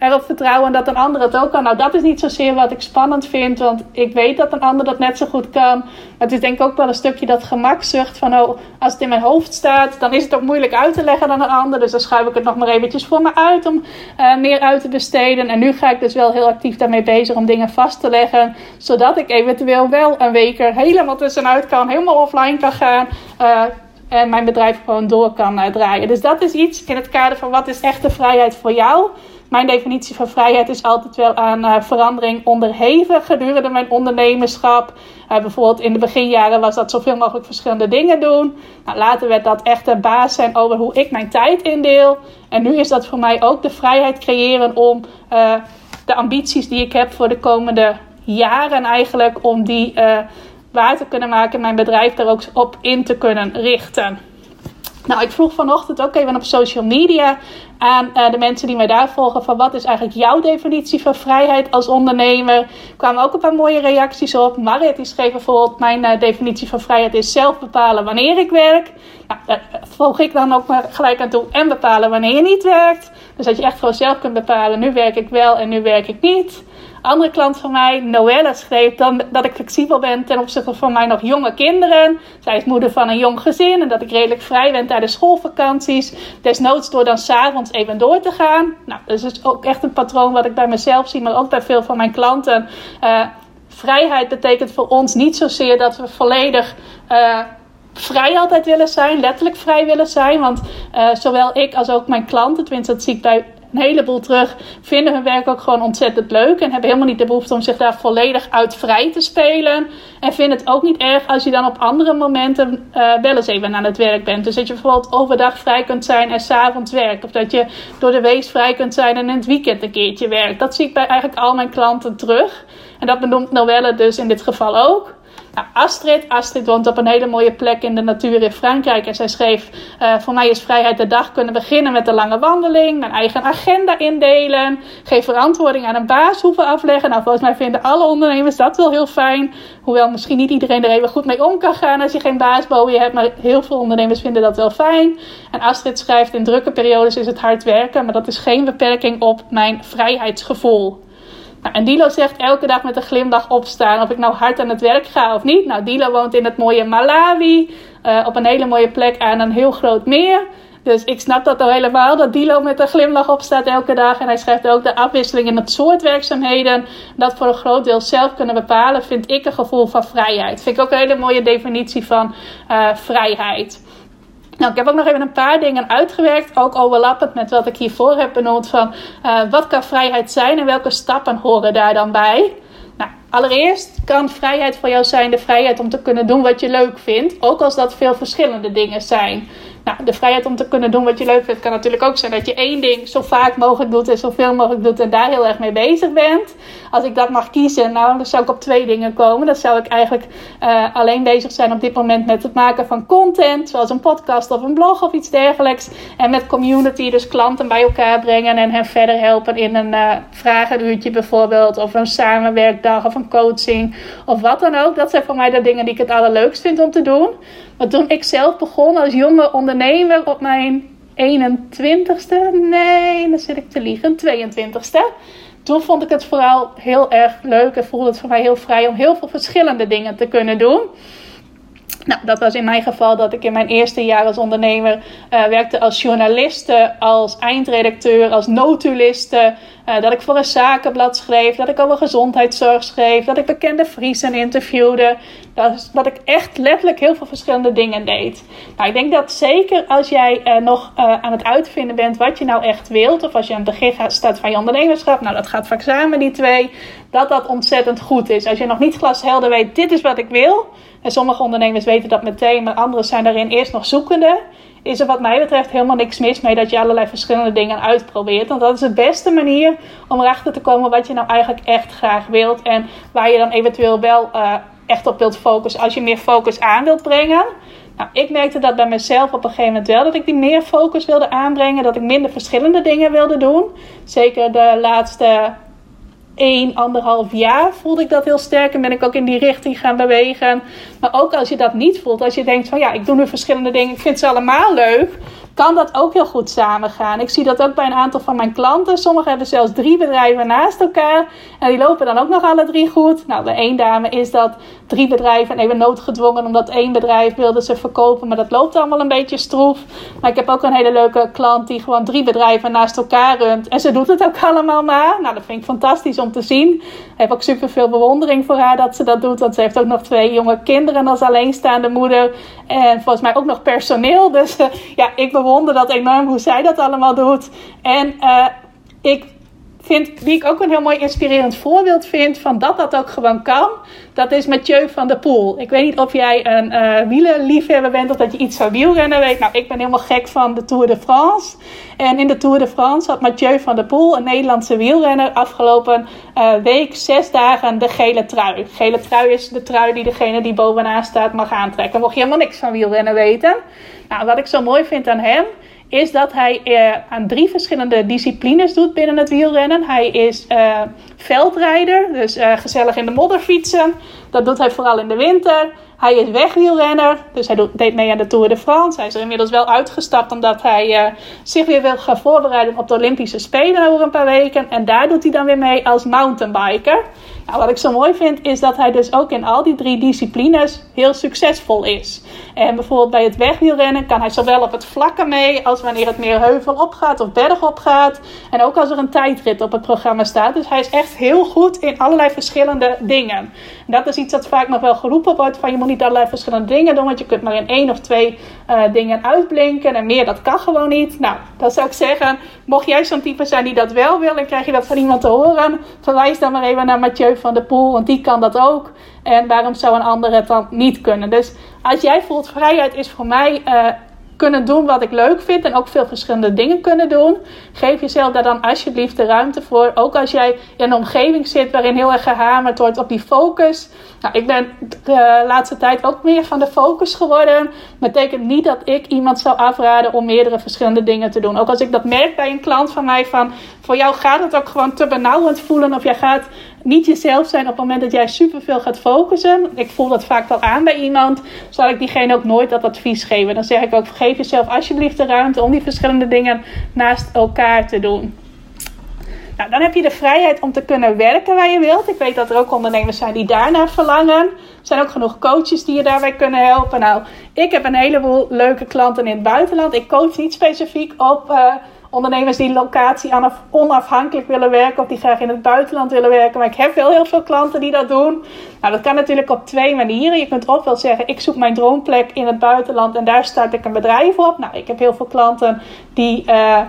erop vertrouwen dat een ander het ook kan. Nou, dat is niet zozeer wat ik spannend vind, want ik weet dat een ander dat net zo goed kan. Het is denk ik ook wel een stukje dat gemakzucht van, oh, als het in mijn hoofd staat, dan is het ook moeilijk uit te leggen dan een ander. Dus dan schuif ik het nog maar eventjes voor me uit om uh, meer uit te besteden. En nu ga ik dus wel heel actief daarmee bezig om dingen vast te leggen, zodat ik eventueel wel een week er helemaal tussenuit kan, helemaal offline kan gaan. Uh, en mijn bedrijf gewoon door kan uh, draaien. Dus dat is iets in het kader van wat is echte vrijheid voor jou mijn definitie van vrijheid is altijd wel aan uh, verandering onderheven gedurende mijn ondernemerschap. Uh, bijvoorbeeld in de beginjaren was dat zoveel mogelijk verschillende dingen doen. Nou, later werd dat echt de baas zijn over hoe ik mijn tijd indeel. En nu is dat voor mij ook de vrijheid creëren om uh, de ambities die ik heb voor de komende jaren eigenlijk, om die waar te kunnen maken en mijn bedrijf daar ook op in te kunnen richten. Nou, ik vroeg vanochtend ook even op social media aan uh, de mensen die mij daar volgen van wat is eigenlijk jouw definitie van vrijheid als ondernemer. Er kwamen ook een paar mooie reacties op. Marit die schreef bijvoorbeeld mijn uh, definitie van vrijheid is zelf bepalen wanneer ik werk. Nou, daar volg ik dan ook maar gelijk aan toe en bepalen wanneer je niet werkt. Dus dat je echt gewoon zelf kunt bepalen nu werk ik wel en nu werk ik niet andere klant van mij, Noelle, schreef dan dat ik flexibel ben ten opzichte van mij nog jonge kinderen. Zij is moeder van een jong gezin en dat ik redelijk vrij ben tijdens schoolvakanties. Desnoods door dan s'avonds even door te gaan. Nou, dat is ook echt een patroon wat ik bij mezelf zie, maar ook bij veel van mijn klanten. Uh, vrijheid betekent voor ons niet zozeer dat we volledig. Uh, vrij altijd willen zijn, letterlijk vrij willen zijn. Want uh, zowel ik als ook mijn klanten, tenminste dat zie ik bij een heleboel terug, vinden hun werk ook gewoon ontzettend leuk. En hebben helemaal niet de behoefte om zich daar volledig uit vrij te spelen. En vinden het ook niet erg als je dan op andere momenten uh, wel eens even aan het werk bent. Dus dat je bijvoorbeeld overdag vrij kunt zijn en s'avonds werkt. Of dat je door de week vrij kunt zijn en in het weekend een keertje werkt. Dat zie ik bij eigenlijk al mijn klanten terug. En dat benoemt Noelle dus in dit geval ook. Nou, Astrid, Astrid woont op een hele mooie plek in de natuur in Frankrijk. En zij schreef: uh, Voor mij is vrijheid de dag kunnen beginnen met een lange wandeling. Mijn eigen agenda indelen. Geen verantwoording aan een baas hoeven afleggen. Nou, volgens mij vinden alle ondernemers dat wel heel fijn. Hoewel misschien niet iedereen er even goed mee om kan gaan als je geen baas je hebt. Maar heel veel ondernemers vinden dat wel fijn. En Astrid schrijft: In drukke periodes is het hard werken. Maar dat is geen beperking op mijn vrijheidsgevoel. Nou, en Dilo zegt elke dag met een glimlach opstaan of ik nou hard aan het werk ga of niet. Nou, Dilo woont in het mooie Malawi, uh, op een hele mooie plek aan een heel groot meer. Dus ik snap dat al helemaal, dat Dilo met een glimlach op staat elke dag. En hij schrijft ook de afwisseling in het soort werkzaamheden. Dat voor een groot deel zelf kunnen bepalen, vind ik een gevoel van vrijheid. Vind ik ook een hele mooie definitie van uh, vrijheid. Nou, ik heb ook nog even een paar dingen uitgewerkt, ook overlappend met wat ik hiervoor heb benoemd van uh, wat kan vrijheid zijn en welke stappen horen daar dan bij. Nou, allereerst kan vrijheid voor jou zijn de vrijheid om te kunnen doen wat je leuk vindt, ook als dat veel verschillende dingen zijn. Nou, de vrijheid om te kunnen doen wat je leuk vindt kan natuurlijk ook zijn dat je één ding zo vaak mogelijk doet en zoveel mogelijk doet en daar heel erg mee bezig bent. Als ik dat mag kiezen, nou, dan zou ik op twee dingen komen. Dan zou ik eigenlijk uh, alleen bezig zijn op dit moment met het maken van content, zoals een podcast of een blog of iets dergelijks. En met community, dus klanten bij elkaar brengen en hen verder helpen in een uh, vragenuurtje bijvoorbeeld, of een samenwerkdag of een coaching of wat dan ook. Dat zijn voor mij de dingen die ik het allerleukst vind om te doen. Maar toen ik zelf begon als jonge ondernemer op mijn 21ste, nee, dan zit ik te liegen, 22ste. Toen vond ik het vooral heel erg leuk en voelde het voor mij heel vrij om heel veel verschillende dingen te kunnen doen. Nou, dat was in mijn geval dat ik in mijn eerste jaar als ondernemer uh, werkte als journaliste, als eindredacteur, als notuliste. Uh, dat ik voor een zakenblad schreef, dat ik over gezondheidszorg schreef, dat ik bekende Friesen interviewde. Dat, dat ik echt letterlijk heel veel verschillende dingen deed. Nou, ik denk dat zeker als jij uh, nog aan het uitvinden bent wat je nou echt wilt, of als je aan het begin staat van je ondernemerschap, nou dat gaat vaak samen die twee, dat dat ontzettend goed is. Als je nog niet glashelder weet, dit is wat ik wil en sommige ondernemers weten dat meteen, maar anderen zijn daarin eerst nog zoekende. Is er wat mij betreft helemaal niks mis mee dat je allerlei verschillende dingen uitprobeert. Want dat is de beste manier om erachter te komen wat je nou eigenlijk echt graag wilt. En waar je dan eventueel wel uh, echt op wilt focussen als je meer focus aan wilt brengen. Nou, ik merkte dat bij mezelf op een gegeven moment wel. Dat ik die meer focus wilde aanbrengen. Dat ik minder verschillende dingen wilde doen. Zeker de laatste 1, anderhalf jaar voelde ik dat heel sterk en ben ik ook in die richting gaan bewegen. Maar ook als je dat niet voelt, als je denkt van ja, ik doe nu verschillende dingen, ik vind ze allemaal leuk kan dat ook heel goed samengaan. Ik zie dat ook bij een aantal van mijn klanten. Sommigen hebben zelfs drie bedrijven naast elkaar. En die lopen dan ook nog alle drie goed. Nou, bij één dame is dat drie bedrijven en even noodgedwongen. Omdat één bedrijf wilde ze verkopen. Maar dat loopt allemaal een beetje stroef. Maar ik heb ook een hele leuke klant die gewoon drie bedrijven naast elkaar runt. En ze doet het ook allemaal maar. Nou, dat vind ik fantastisch om te zien. Ik heb ook super veel bewondering voor haar dat ze dat doet. Want ze heeft ook nog twee jonge kinderen als alleenstaande moeder. En volgens mij ook nog personeel. Dus uh, ja, ik bewonder dat enorm hoe zij dat allemaal doet. En uh, ik vind, wie ik ook een heel mooi inspirerend voorbeeld vind van dat dat ook gewoon kan, dat is Mathieu van der Poel. Ik weet niet of jij een uh, wielerliefhebber bent of dat je iets van wielrennen weet. Nou, ik ben helemaal gek van de Tour de France. En in de Tour de France had Mathieu van der Poel, een Nederlandse wielrenner, afgelopen uh, week zes dagen de gele trui. Gele trui is de trui die degene die bovenaan staat mag aantrekken. Mocht je helemaal niks van wielrennen weten. Nou, wat ik zo mooi vind aan hem is dat hij uh, aan drie verschillende disciplines doet binnen het wielrennen. Hij is uh, veldrijder, dus uh, gezellig in de modder fietsen. Dat doet hij vooral in de winter. Hij is wegwielrenner, dus hij deed mee aan de Tour de France. Hij is er inmiddels wel uitgestapt omdat hij zich weer wil gaan voorbereiden op de Olympische Spelen over een paar weken. En daar doet hij dan weer mee als mountainbiker. Nou, wat ik zo mooi vind is dat hij dus ook in al die drie disciplines heel succesvol is. En bijvoorbeeld bij het wegwielrennen kan hij zowel op het vlakke mee als wanneer het meer heuvel opgaat of berg opgaat. En ook als er een tijdrit op het programma staat. Dus hij is echt heel goed in allerlei verschillende dingen. En dat is iets dat vaak nog wel geroepen wordt van je moet niet allerlei verschillende dingen doen. Want je kunt maar in één of twee uh, dingen uitblinken. En meer dat kan gewoon niet. Nou, dat zou ik zeggen. Mocht jij zo'n type zijn die dat wel wil en krijg je dat van iemand te horen. Verwijs dan maar even naar Mathieu van der Poel. Want die kan dat ook. En waarom zou een ander het dan niet kunnen? Dus als jij voelt, vrijheid is voor mij uh, kunnen doen wat ik leuk vind en ook veel verschillende dingen kunnen doen. Geef jezelf daar dan alsjeblieft de ruimte voor. Ook als jij in een omgeving zit waarin heel erg gehamerd wordt op die focus. Nou, ik ben de laatste tijd ook meer van de focus geworden. Betekent niet dat ik iemand zou afraden om meerdere verschillende dingen te doen. Ook als ik dat merk bij een klant van mij van voor jou gaat het ook gewoon te benauwend voelen of jij gaat niet jezelf zijn op het moment dat jij superveel gaat focussen. Ik voel dat vaak wel aan bij iemand. Zal ik diegene ook nooit dat advies geven. Dan zeg ik ook: geef jezelf alsjeblieft de ruimte om die verschillende dingen naast elkaar te doen. Nou, dan heb je de vrijheid om te kunnen werken waar je wilt. Ik weet dat er ook ondernemers zijn die daarnaar verlangen. Er zijn ook genoeg coaches die je daarbij kunnen helpen. Nou, ik heb een heleboel leuke klanten in het buitenland. Ik coach niet specifiek op uh, ondernemers die locatie onafhankelijk willen werken of die graag in het buitenland willen werken. Maar ik heb wel heel veel klanten die dat doen. Nou, dat kan natuurlijk op twee manieren. Je kunt ook wel zeggen, ik zoek mijn droomplek in het buitenland en daar start ik een bedrijf op. Nou, ik heb heel veel klanten die... Uh,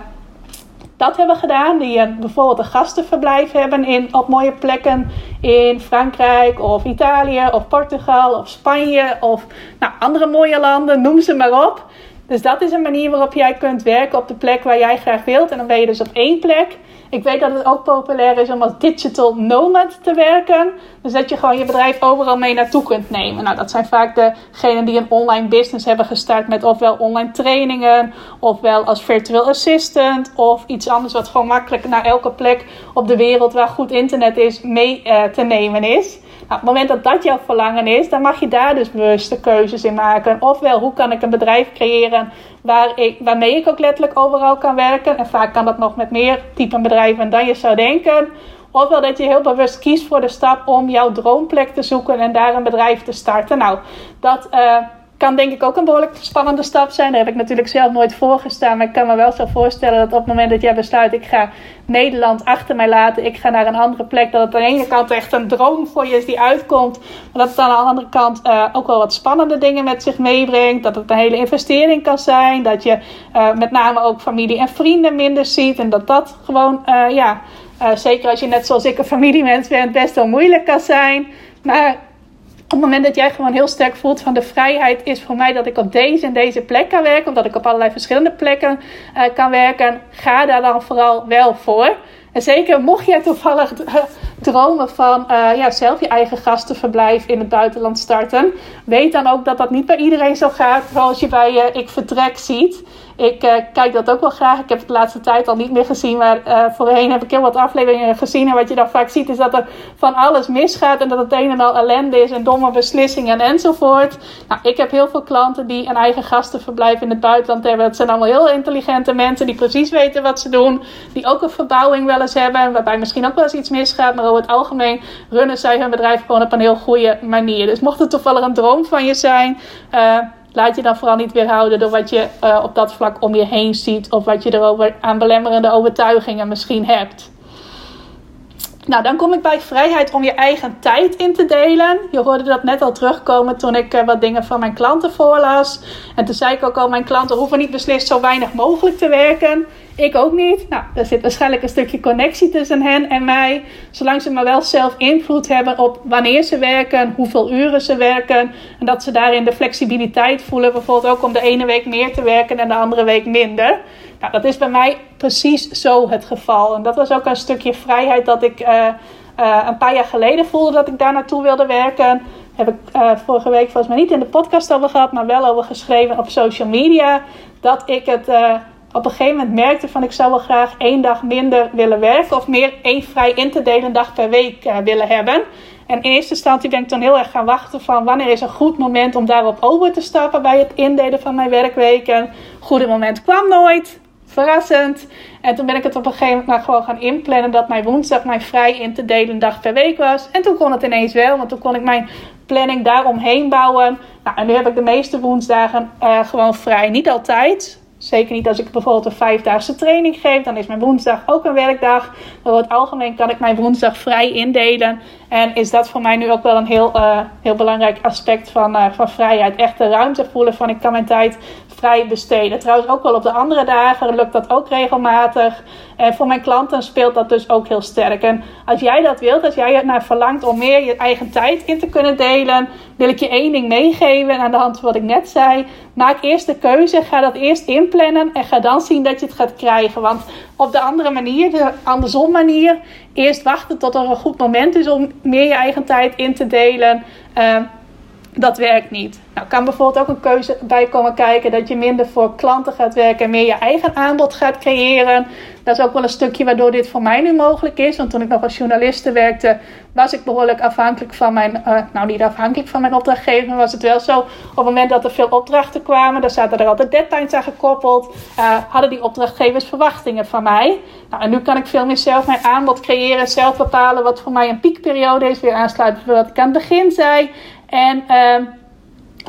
dat hebben gedaan. Die een, bijvoorbeeld een gastenverblijf hebben in, op mooie plekken in Frankrijk of Italië of Portugal of Spanje of nou, andere mooie landen, noem ze maar op. Dus dat is een manier waarop jij kunt werken op de plek waar jij graag wilt. En dan ben je dus op één plek. Ik weet dat het ook populair is om als digital nomad te werken. Dus dat je gewoon je bedrijf overal mee naartoe kunt nemen. Nou, dat zijn vaak degenen die een online business hebben gestart met ofwel online trainingen, ofwel als virtual assistant, of iets anders wat gewoon makkelijk naar elke plek op de wereld waar goed internet is mee uh, te nemen is. Op het moment dat dat jouw verlangen is, dan mag je daar dus bewuste keuzes in maken. Ofwel, hoe kan ik een bedrijf creëren waar ik, waarmee ik ook letterlijk overal kan werken. En vaak kan dat nog met meer typen bedrijven dan je zou denken. Ofwel dat je heel bewust kiest voor de stap om jouw droomplek te zoeken en daar een bedrijf te starten. Nou, dat... Uh, kan denk ik ook een behoorlijk spannende stap zijn. Daar heb ik natuurlijk zelf nooit voor gestaan. Maar ik kan me wel zo voorstellen dat op het moment dat jij besluit... ik ga Nederland achter mij laten, ik ga naar een andere plek... dat het aan de ene kant echt een droom voor je is die uitkomt... maar dat het aan de andere kant uh, ook wel wat spannende dingen met zich meebrengt. Dat het een hele investering kan zijn. Dat je uh, met name ook familie en vrienden minder ziet. En dat dat gewoon, uh, ja... zeker als je net zoals ik een familiemens bent, best wel moeilijk kan zijn. Maar op het moment dat jij gewoon heel sterk voelt van de vrijheid is voor mij dat ik op deze en deze plek kan werken, of dat ik op allerlei verschillende plekken uh, kan werken, ga daar dan vooral wel voor. En zeker mocht jij toevallig dromen van uh, ja, zelf je eigen gastenverblijf in het buitenland starten, weet dan ook dat dat niet bij iedereen zo gaat zoals je bij uh, Ik Vertrek ziet. Ik uh, kijk dat ook wel graag. Ik heb het de laatste tijd al niet meer gezien. Maar uh, voorheen heb ik heel wat afleveringen gezien. En wat je dan vaak ziet is dat er van alles misgaat. En dat het een en al ellende is. En domme beslissingen enzovoort. Nou, ik heb heel veel klanten die een eigen gastenverblijf in het buitenland hebben. Dat zijn allemaal heel intelligente mensen. Die precies weten wat ze doen. Die ook een verbouwing wel eens hebben. Waarbij misschien ook wel eens iets misgaat. Maar over het algemeen runnen zij hun bedrijf gewoon op een heel goede manier. Dus mocht het toevallig een droom van je zijn... Uh, laat je dan vooral niet weerhouden door wat je uh, op dat vlak om je heen ziet. Of wat je erover aan belemmerende overtuigingen misschien hebt. Nou, dan kom ik bij vrijheid om je eigen tijd in te delen. Je hoorde dat net al terugkomen toen ik uh, wat dingen van mijn klanten voorlas. En toen zei ik ook al, mijn klanten hoeven niet beslist zo weinig mogelijk te werken. Ik ook niet. Nou, er zit waarschijnlijk een stukje connectie tussen hen en mij. Zolang ze maar wel zelf invloed hebben op wanneer ze werken, hoeveel uren ze werken. En dat ze daarin de flexibiliteit voelen. Bijvoorbeeld ook om de ene week meer te werken en de andere week minder. Nou, dat is bij mij precies zo het geval. En dat was ook een stukje vrijheid dat ik uh, uh, een paar jaar geleden voelde dat ik daar naartoe wilde werken. Heb ik uh, vorige week volgens mij niet in de podcast over gehad, maar wel over geschreven op social media. Dat ik het op een gegeven moment merkte van ik zou wel graag één dag minder willen werken of meer één vrij in te delen dag per week uh, willen hebben. En in eerste instantie ben ik dan heel erg gaan wachten van wanneer is een goed moment om daarop over te stappen bij het indelen van mijn werkweken. Goede moment kwam nooit. Verrassend. En toen ben ik het op een gegeven moment maar gewoon gaan inplannen dat mijn woensdag mijn vrij in te delen dag per week was. En toen kon het ineens wel, want toen kon ik mijn planning daaromheen bouwen. Nou, en nu heb ik de meeste woensdagen uh, gewoon vrij. Niet altijd. Zeker niet als ik bijvoorbeeld een vijfdaagse training geef. Dan is mijn woensdag ook een werkdag. Maar over het algemeen kan ik mijn woensdag vrij indelen. En is dat voor mij nu ook wel een heel, uh, heel belangrijk aspect van, uh, van vrijheid. Echt de ruimte voelen van ik kan mijn tijd besteden. Trouwens ook wel op de andere dagen lukt dat ook regelmatig. En voor mijn klanten speelt dat dus ook heel sterk. En als jij dat wilt, als jij naar verlangt om meer je eigen tijd in te kunnen delen, wil ik je één ding meegeven. En aan de hand van wat ik net zei, maak eerst de keuze, ga dat eerst inplannen en ga dan zien dat je het gaat krijgen. Want op de andere manier, de andersom manier, eerst wachten tot er een goed moment is om meer je eigen tijd in te delen. Uh, dat werkt niet. Nou, kan bijvoorbeeld ook een keuze bij komen kijken dat je minder voor klanten gaat werken en meer je eigen aanbod gaat creëren. Dat is ook wel een stukje waardoor dit voor mij nu mogelijk is. Want toen ik nog als journaliste werkte, was ik behoorlijk afhankelijk van mijn, uh, nou niet afhankelijk van mijn opdrachtgever, maar was het wel zo. Op het moment dat er veel opdrachten kwamen, dan zaten er altijd deadlines aan gekoppeld. Uh, hadden die opdrachtgevers verwachtingen van mij. Nou, en nu kan ik veel meer zelf mijn aanbod creëren, zelf bepalen wat voor mij een piekperiode is. Weer aansluiten bij wat ik aan het begin zei. En uh,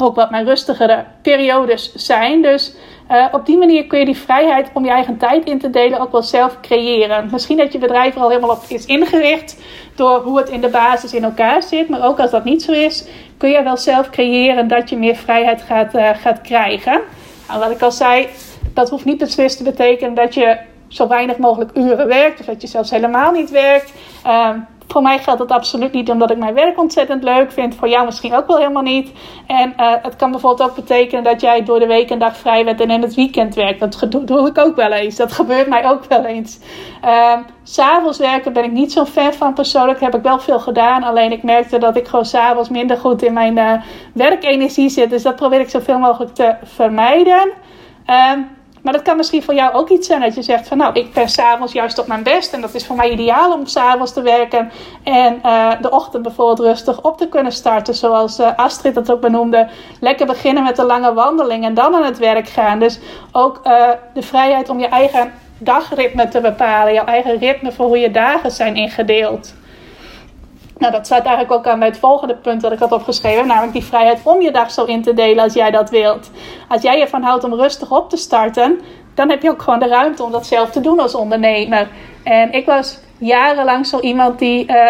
ook wat mijn rustigere periodes zijn. Dus uh, op die manier kun je die vrijheid om je eigen tijd in te delen ook wel zelf creëren. Misschien dat je bedrijf er al helemaal op is ingericht door hoe het in de basis in elkaar zit. Maar ook als dat niet zo is, kun je wel zelf creëren dat je meer vrijheid gaat, uh, gaat krijgen. Nou, wat ik al zei, dat hoeft niet beslist te betekenen dat je zo weinig mogelijk uren werkt. Of dat je zelfs helemaal niet werkt. Uh, voor mij geldt dat absoluut niet omdat ik mijn werk ontzettend leuk vind. Voor jou misschien ook wel helemaal niet. En uh, het kan bijvoorbeeld ook betekenen dat jij door de week een dag vrij bent en in het weekend werkt. Dat doe ik ook wel eens. Dat gebeurt mij ook wel eens. Uh, s'avonds werken ben ik niet zo'n fan van persoonlijk. Heb ik wel veel gedaan. Alleen ik merkte dat ik gewoon s'avonds minder goed in mijn uh, werkenergie zit. Dus dat probeer ik zoveel mogelijk te vermijden. Ehm, maar dat kan misschien voor jou ook iets zijn dat je zegt van nou, ik ben s'avonds juist op mijn best. En dat is voor mij ideaal om s'avonds te werken. En uh, de ochtend bijvoorbeeld rustig op te kunnen starten. Zoals uh, Astrid dat ook benoemde. Lekker beginnen met een lange wandeling en dan aan het werk gaan. Dus ook uh, de vrijheid om je eigen dagritme te bepalen. Jouw eigen ritme voor hoe je dagen zijn ingedeeld. Nou, dat sluit eigenlijk ook aan bij het volgende punt dat ik had opgeschreven, namelijk die vrijheid om je dag zo in te delen als jij dat wilt. Als jij ervan houdt om rustig op te starten, dan heb je ook gewoon de ruimte om dat zelf te doen als ondernemer. En ik was jarenlang zo iemand die uh,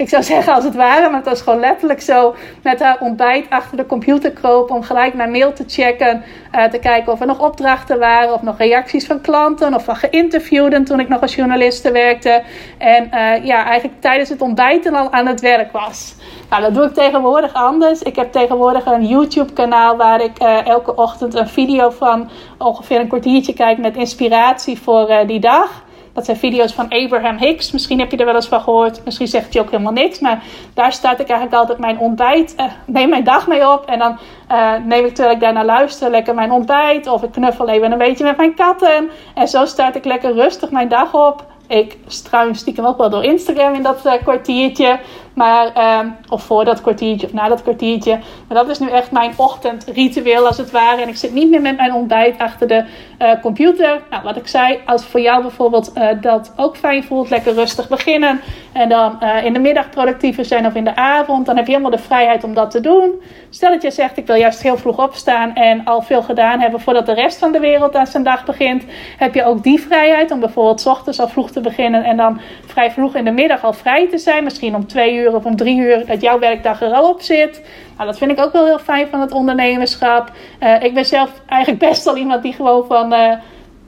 ik zou zeggen als het ware, maar het was gewoon letterlijk zo met haar ontbijt achter de computer kropen om gelijk mijn mail te checken, uh, te kijken of er nog opdrachten waren of nog reacties van klanten of van geïnterviewden toen ik nog als journaliste werkte. En uh, ja, eigenlijk tijdens het ontbijten al aan het werk was. Nou, dat doe ik tegenwoordig anders. Ik heb tegenwoordig een YouTube-kanaal waar ik uh, elke ochtend een video van ongeveer een kwartiertje kijk met inspiratie voor die dag. Dat zijn video's van Abraham Hicks. Misschien heb je er wel eens van gehoord. Misschien zegt hij ook helemaal niks. Maar daar start ik eigenlijk altijd mijn ontbijt. Uh, neem mijn dag mee op. En dan uh, neem ik terwijl ik daarna luister lekker mijn ontbijt. Of ik knuffel even een beetje met mijn katten. En zo start ik lekker rustig mijn dag op. Ik struin stiekem ook wel door Instagram in dat uh, kwartiertje. Maar, uh, of voor dat kwartiertje of na dat kwartiertje. Maar dat is nu echt mijn ochtendritueel als het ware. En ik zit niet meer met mijn ontbijt achter de uh, computer. Nou, wat ik zei, als voor jou bijvoorbeeld uh, dat ook fijn voelt, lekker rustig beginnen. En dan uh, in de middag productiever zijn of in de avond. Dan heb je helemaal de vrijheid om dat te doen. Stel dat je zegt, ik wil juist heel vroeg opstaan en al veel gedaan hebben voordat de rest van de wereld aan zijn dag begint. Heb je ook die vrijheid om bijvoorbeeld ochtends al vroeg te beginnen en dan vrij vroeg in de middag al vrij te zijn. Misschien om twee uur of om drie uur dat jouw werkdag er al op zit. Nou, dat vind ik ook wel heel fijn van het ondernemerschap. Uh, ik ben zelf eigenlijk best wel iemand die gewoon van uh,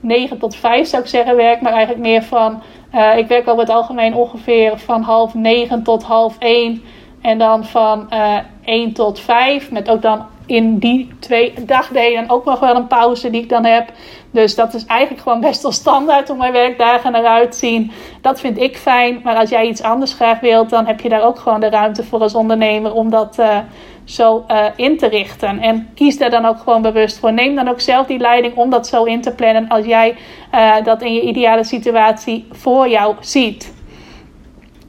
9 tot 5 zou ik zeggen werkt. Maar eigenlijk meer van, uh, ik werk over het algemeen ongeveer van half 9 tot half 1. En dan van 1 tot 5. Met ook dan in die twee dagdelen ook nog wel een pauze die ik dan heb. Dus dat is eigenlijk gewoon best wel standaard hoe mijn werkdagen eruit zien. Dat vind ik fijn. Maar als jij iets anders graag wilt, dan heb je daar ook gewoon de ruimte voor als ondernemer om dat uh, zo uh, in te richten. En kies daar dan ook gewoon bewust voor. Neem dan ook zelf die leiding om dat zo in te plannen als jij uh, dat in je ideale situatie voor jou ziet.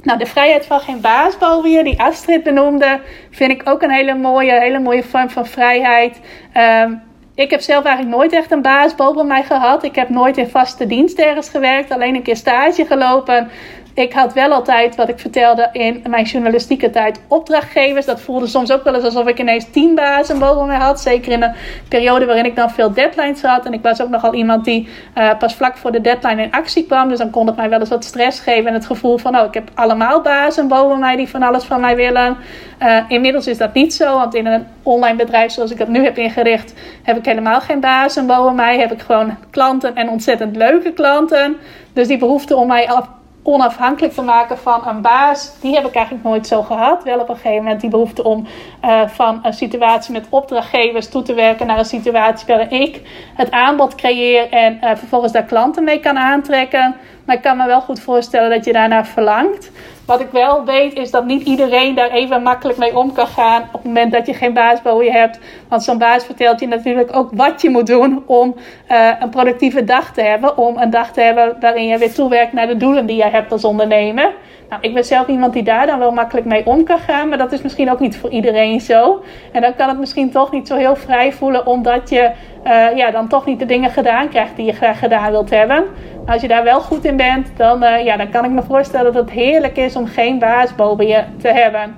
Nou, de vrijheid van geen baasbal weer, die Astrid benoemde, vind ik ook een hele mooie, hele mooie vorm van vrijheid. Um, ik heb zelf eigenlijk nooit echt een baas boven mij gehad. Ik heb nooit in vaste dienst ergens gewerkt, alleen een keer stage gelopen ik had wel altijd, wat ik vertelde in mijn journalistieke tijd, opdrachtgevers. Dat voelde soms ook wel eens alsof ik ineens tien bazen boven mij had. Zeker in een periode waarin ik dan veel deadlines had. En ik was ook nogal iemand die uh, pas vlak voor de deadline in actie kwam. Dus dan kon het mij wel eens wat stress geven. En het gevoel van, oh, ik heb allemaal bazen boven mij die van alles van mij willen. Uh, inmiddels is dat niet zo. Want in een online bedrijf zoals ik dat nu heb ingericht, heb ik helemaal geen bazen boven mij. Heb ik gewoon klanten en ontzettend leuke klanten. Dus die behoefte om mij af onafhankelijk te maken van een baas, die heb ik eigenlijk nooit zo gehad. Wel op een gegeven moment die behoefte om uh, van een situatie met opdrachtgevers toe te werken naar een situatie waarin ik het aanbod creëer en uh, vervolgens daar klanten mee kan aantrekken. Maar ik kan me wel goed voorstellen dat je daarnaar verlangt. Wat ik wel weet is dat niet iedereen daar even makkelijk mee om kan gaan op het moment dat je geen baas je hebt. Want zo'n baas vertelt je natuurlijk ook wat je moet doen om uh, een productieve dag te hebben. Om een dag te hebben waarin je weer toewerkt naar de doelen die je hebt als ondernemer. Nou, ik ben zelf iemand die daar dan wel makkelijk mee om kan gaan, maar dat is misschien ook niet voor iedereen zo. En dan kan het misschien toch niet zo heel vrij voelen, omdat je uh, ja, dan toch niet de dingen gedaan krijgt die je graag gedaan wilt hebben. Als je daar wel goed in bent, dan, uh, ja, dan kan ik me voorstellen dat het heerlijk is om geen baas boven je te hebben.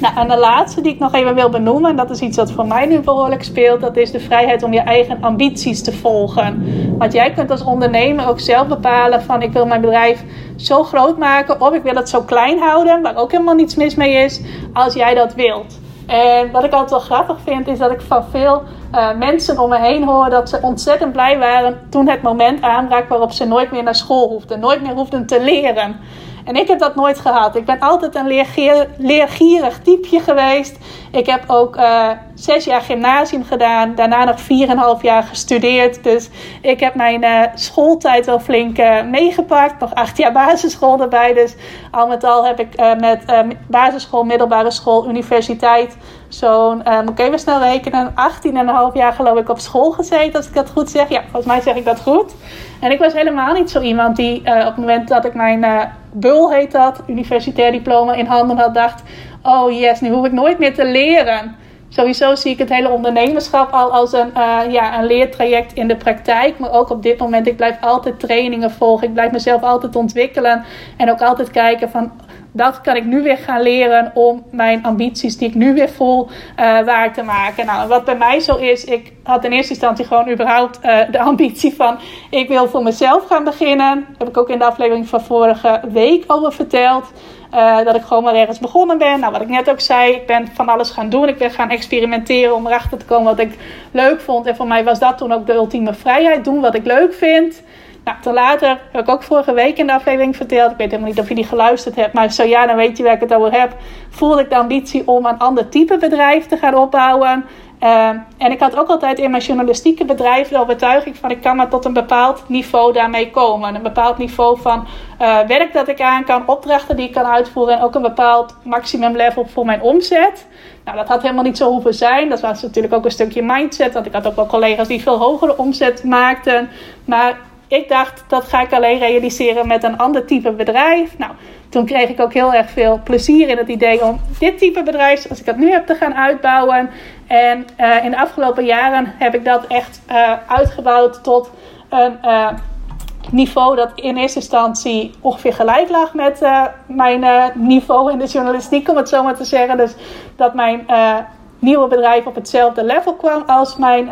Nou, en de laatste die ik nog even wil benoemen, en dat is iets wat voor mij nu behoorlijk speelt, dat is de vrijheid om je eigen ambities te volgen. Want jij kunt als ondernemer ook zelf bepalen van ik wil mijn bedrijf zo groot maken of ik wil het zo klein houden, waar ook helemaal niets mis mee is, als jij dat wilt. En wat ik altijd wel grappig vind, is dat ik van veel uh, mensen om me heen hoor dat ze ontzettend blij waren toen het moment aanbrak waarop ze nooit meer naar school hoefden, nooit meer hoefden te leren. En ik heb dat nooit gehad. Ik ben altijd een leergier, leergierig typeje geweest. Ik heb ook uh, zes jaar gymnasium gedaan. Daarna nog vier en half jaar gestudeerd. Dus ik heb mijn uh, schooltijd wel flink uh, meegepakt. Nog acht jaar basisschool erbij. Dus al met al heb ik met basisschool, middelbare school, universiteit... zo'n, moet ik even snel rekenen... 18,5 jaar geloof ik op school gezeten. Als ik dat goed zeg. Ja, volgens mij zeg ik dat goed. En ik was helemaal niet zo iemand die op het moment dat ik mijn bul heet dat, universitair diploma in handen had, dacht: oh yes, nu hoef ik nooit meer te leren. Sowieso zie ik het hele ondernemerschap al als een, uh, ja, een leertraject in de praktijk. Maar ook op dit moment, ik blijf altijd trainingen volgen. Ik blijf mezelf altijd ontwikkelen. En ook altijd kijken van, dat kan ik nu weer gaan leren om mijn ambities die ik nu weer voel uh, waar te maken. Nou, wat bij mij zo is, ik had in eerste instantie gewoon überhaupt uh, de ambitie van ik wil voor mezelf gaan beginnen. Heb ik ook in de aflevering van vorige week over verteld. Uh, dat ik gewoon maar ergens begonnen ben. Nou, wat ik net ook zei, ik ben van alles gaan doen. Ik ben gaan experimenteren om erachter te komen wat ik leuk vond. En voor mij was dat toen ook de ultieme vrijheid. Doen wat ik leuk vind. Nou, ten later heb ik ook vorige week in de aflevering verteld. Ik weet helemaal niet of je die geluisterd hebt. Maar zo ja, dan weet je waar ik het over heb. Voelde ik de ambitie om een ander type bedrijf te gaan opbouwen. Uh, en ik had ook altijd in mijn journalistieke bedrijf de overtuiging van ik kan maar tot een bepaald niveau daarmee komen. Een bepaald niveau van uh, werk dat ik aan kan, opdrachten die ik kan uitvoeren en ook een bepaald maximum level voor mijn omzet. Nou, dat had helemaal niet zo hoeven zijn. Dat was natuurlijk ook een stukje mindset, want ik had ook wel collega's die veel hogere omzet maakten. Maar ik dacht, dat ga ik alleen realiseren met een ander type bedrijf. Nou, toen kreeg ik ook heel erg veel plezier in het idee om dit type bedrijf, als ik dat nu heb, te gaan uitbouwen. En uh, in de afgelopen jaren heb ik dat echt uh, uitgebouwd tot een uh, niveau dat in eerste instantie ongeveer gelijk lag met mijn niveau in de journalistiek, om het zo maar te zeggen. Dus dat mijn nieuwe bedrijf op hetzelfde level kwam als mijn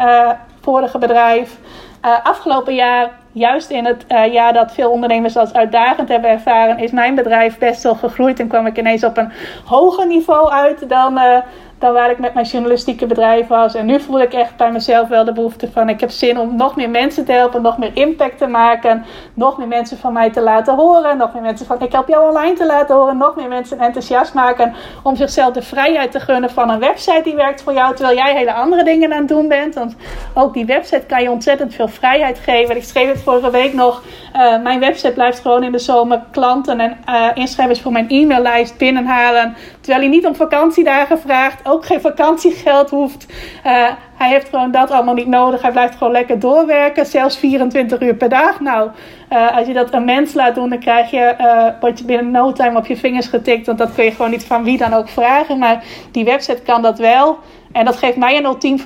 vorige bedrijf. Afgelopen jaar juist in het uh, jaar dat veel ondernemers als uitdagend hebben ervaren, is mijn bedrijf best wel gegroeid en kwam ik ineens op een hoger niveau uit dan, uh, dan waar ik met mijn journalistieke bedrijf was. En nu voel ik echt bij mezelf wel de behoefte van: ik heb zin om nog meer mensen te helpen, nog meer impact te maken, nog meer mensen van mij te laten horen, nog meer mensen van ik help jou online te laten horen, nog meer mensen enthousiast maken om zichzelf de vrijheid te gunnen van een website die werkt voor jou, terwijl jij hele andere dingen aan het doen bent. Want ook die website kan je ontzettend veel vrijheid geven. Ik schreef het vorige week nog. Uh, mijn website blijft gewoon in de zomer klanten en uh, inschrijvers voor mijn e-maillijst binnenhalen. Terwijl hij niet om vakantiedagen vraagt ook geen vakantiegeld hoeft. Uh, hij heeft gewoon dat allemaal niet nodig. Hij blijft gewoon lekker doorwerken, zelfs 24 uur per dag. Nou, uh, als je dat een mens laat doen, dan krijg je, uh, je binnen no time op je vingers getikt. Want dat kun je gewoon niet van wie dan ook vragen. Maar die website kan dat wel. En dat geeft mij een ultiem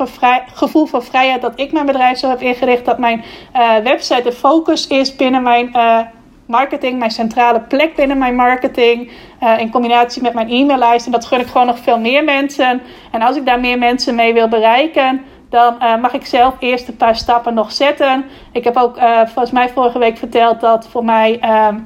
gevoel van vrijheid dat ik mijn bedrijf zo heb ingericht. Dat mijn website de focus is binnen mijn marketing, mijn centrale plek binnen mijn marketing. Uh, in combinatie met mijn e-maillijst. En dat gun ik gewoon nog veel meer mensen. En als ik daar meer mensen mee wil bereiken, dan uh, mag ik zelf eerst een paar stappen nog zetten. Ik heb ook uh, volgens mij vorige week verteld dat voor mij ehm,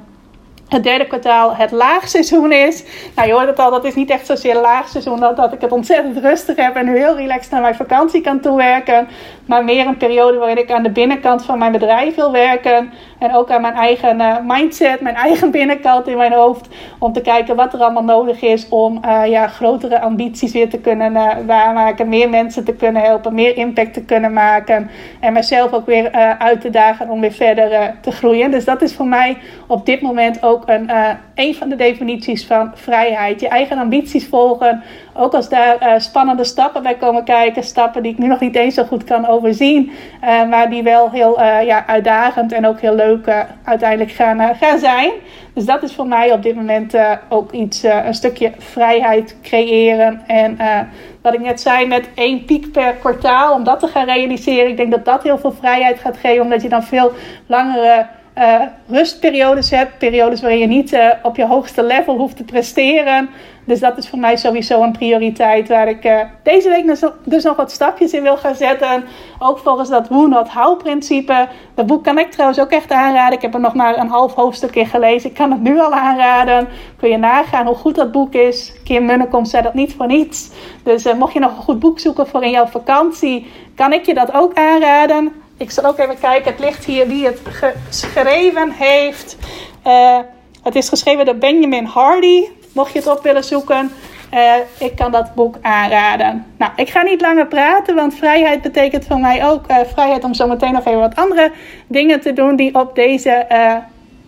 het derde kwartaal het laagseizoen is. Nou, je hoort het al, dat is niet echt zozeer laagseizoen, dat, dat ik het ontzettend rustig heb en heel relaxed naar mijn vakantie kan toewerken. Maar meer een periode waarin ik aan de binnenkant van mijn bedrijf wil werken. En ook aan mijn eigen uh, mindset, mijn eigen binnenkant in mijn hoofd. Om te kijken wat er allemaal nodig is om uh, ja, grotere ambities weer te kunnen uh, waarmaken. Meer mensen te kunnen helpen, meer impact te kunnen maken. En mezelf ook weer uit te dagen om weer verder te groeien. Dus dat is voor mij op dit moment ook een, een van de definities van vrijheid. Je eigen ambities volgen. Ook als daar spannende stappen bij komen kijken. Stappen die ik nu nog niet eens zo goed kan overzien. maar die wel heel ja, uitdagend en ook heel leuk uiteindelijk gaan, gaan zijn. Dus dat is voor mij op dit moment ook iets, een stukje vrijheid creëren. En wat ik net zei, met één piek per kwartaal, om dat te gaan realiseren. Ik denk dat dat heel veel vrijheid gaat geven, omdat je dan veel langere rustperiodes hebt. Periodes waarin je niet op je hoogste level hoeft te presteren. Dus dat is voor mij sowieso een prioriteit waar ik uh, deze week dus, dus, nog wat stapjes in wil gaan zetten. Ook volgens dat Who Not How principe. Dat boek kan ik trouwens ook echt aanraden. Ik heb er nog maar een half hoofdstuk in gelezen. Ik kan het nu al aanraden. Kun je nagaan hoe goed dat boek is. Kim Munnekom zei dat niet voor niets. Dus uh, mocht je nog een goed boek zoeken voor in jouw vakantie, kan ik je dat ook aanraden. Ik zal ook even kijken. Het ligt hier wie het geschreven heeft. Uh, het is geschreven door Benjamin Hardy. Mocht je het op willen zoeken, uh, ik kan dat boek aanraden. Nou, ik ga niet langer praten, want vrijheid betekent voor mij ook uh, vrijheid om zo meteen nog even wat andere dingen te doen die op deze,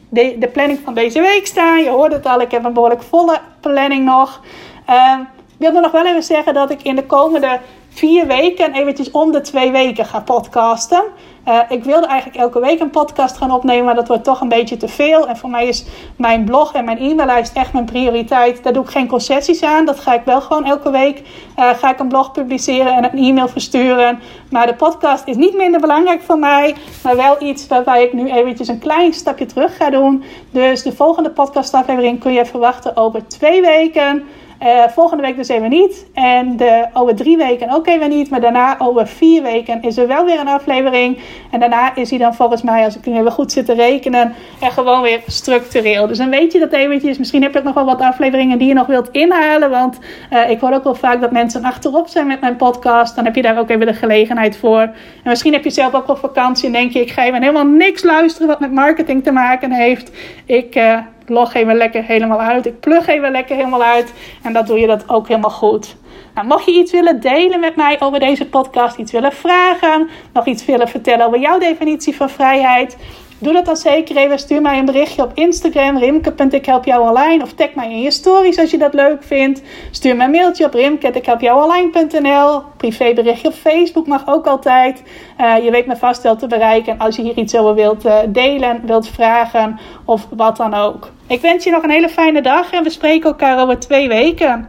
de, planning van deze week staan. Je hoort het al, ik heb een behoorlijk volle planning nog. ik wilde nog wel even zeggen dat ik in de komende vier weken eventjes om de twee weken ga podcasten. Uh, ik wilde eigenlijk elke week een podcast gaan opnemen, maar dat wordt toch een beetje te veel. En voor mij is mijn blog en mijn e-maillijst echt mijn prioriteit. Daar doe ik geen concessies aan. Dat ga ik wel gewoon elke week. Uh, ga ik een blog publiceren en een e-mail versturen. Maar de podcast is niet minder belangrijk voor mij. Maar wel iets waarbij ik nu eventjes een klein stapje terug ga doen. Dus de volgende podcastaflevering kun je verwachten over twee weken. Uh, volgende week dus even niet. En de, over drie weken ook even niet. Maar daarna over vier weken is er wel weer een aflevering. En daarna is hij dan volgens mij, als ik nu even goed zit te rekenen, en gewoon weer structureel. Dus dan weet je dat eventjes. Misschien heb ook nog wel wat afleveringen die je nog wilt inhalen. Want uh, ik hoor ook wel vaak dat mensen achterop zijn met mijn podcast. Dan heb je daar ook even de gelegenheid voor. En misschien heb je zelf ook wel vakantie en denk je, ik ga even helemaal niks luisteren wat met marketing te maken heeft. Ik... Uh, log even lekker helemaal uit. Ik plug even lekker helemaal uit. En dat doe je dat ook helemaal goed. Nou, mocht je iets willen delen met mij over deze podcast, iets willen vragen, nog iets willen vertellen over jouw definitie van vrijheid, Doe dat dan zeker even. Stuur mij een berichtje op Instagram, rimke.ikhelpjouonline. Of tag mij in je stories als je dat leuk vindt. Stuur me een mailtje op rimke.ikhelpjouonline.nl. Privéberichtje op Facebook mag ook altijd. Uh, je weet me vast wel te bereiken als je hier iets over wilt uh, delen, wilt vragen of wat dan ook. Ik wens je nog een hele fijne dag en we spreken elkaar over twee weken.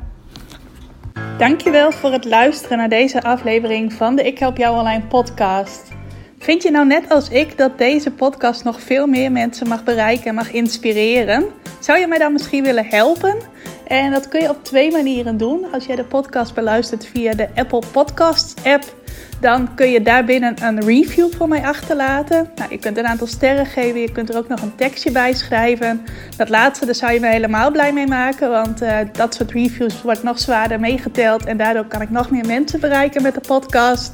Dankjewel voor het luisteren naar deze aflevering van de Ik Help Jou Online podcast. Vind je nou net als ik dat deze podcast nog veel meer mensen mag bereiken en mag inspireren? Zou je mij dan misschien willen helpen? En dat kun je op twee manieren doen. Als jij de podcast beluistert via de Apple Podcasts app dan kun je daarbinnen een review voor mij achterlaten. Nou, je kunt een aantal sterren geven, je kunt er ook nog een tekstje bij schrijven. Dat laatste, daar zou je me helemaal blij mee maken, want uh, dat soort reviews wordt nog zwaarder meegeteld en daardoor kan ik nog meer mensen bereiken met de podcast.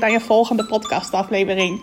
weer bij een volgende podcastaflevering.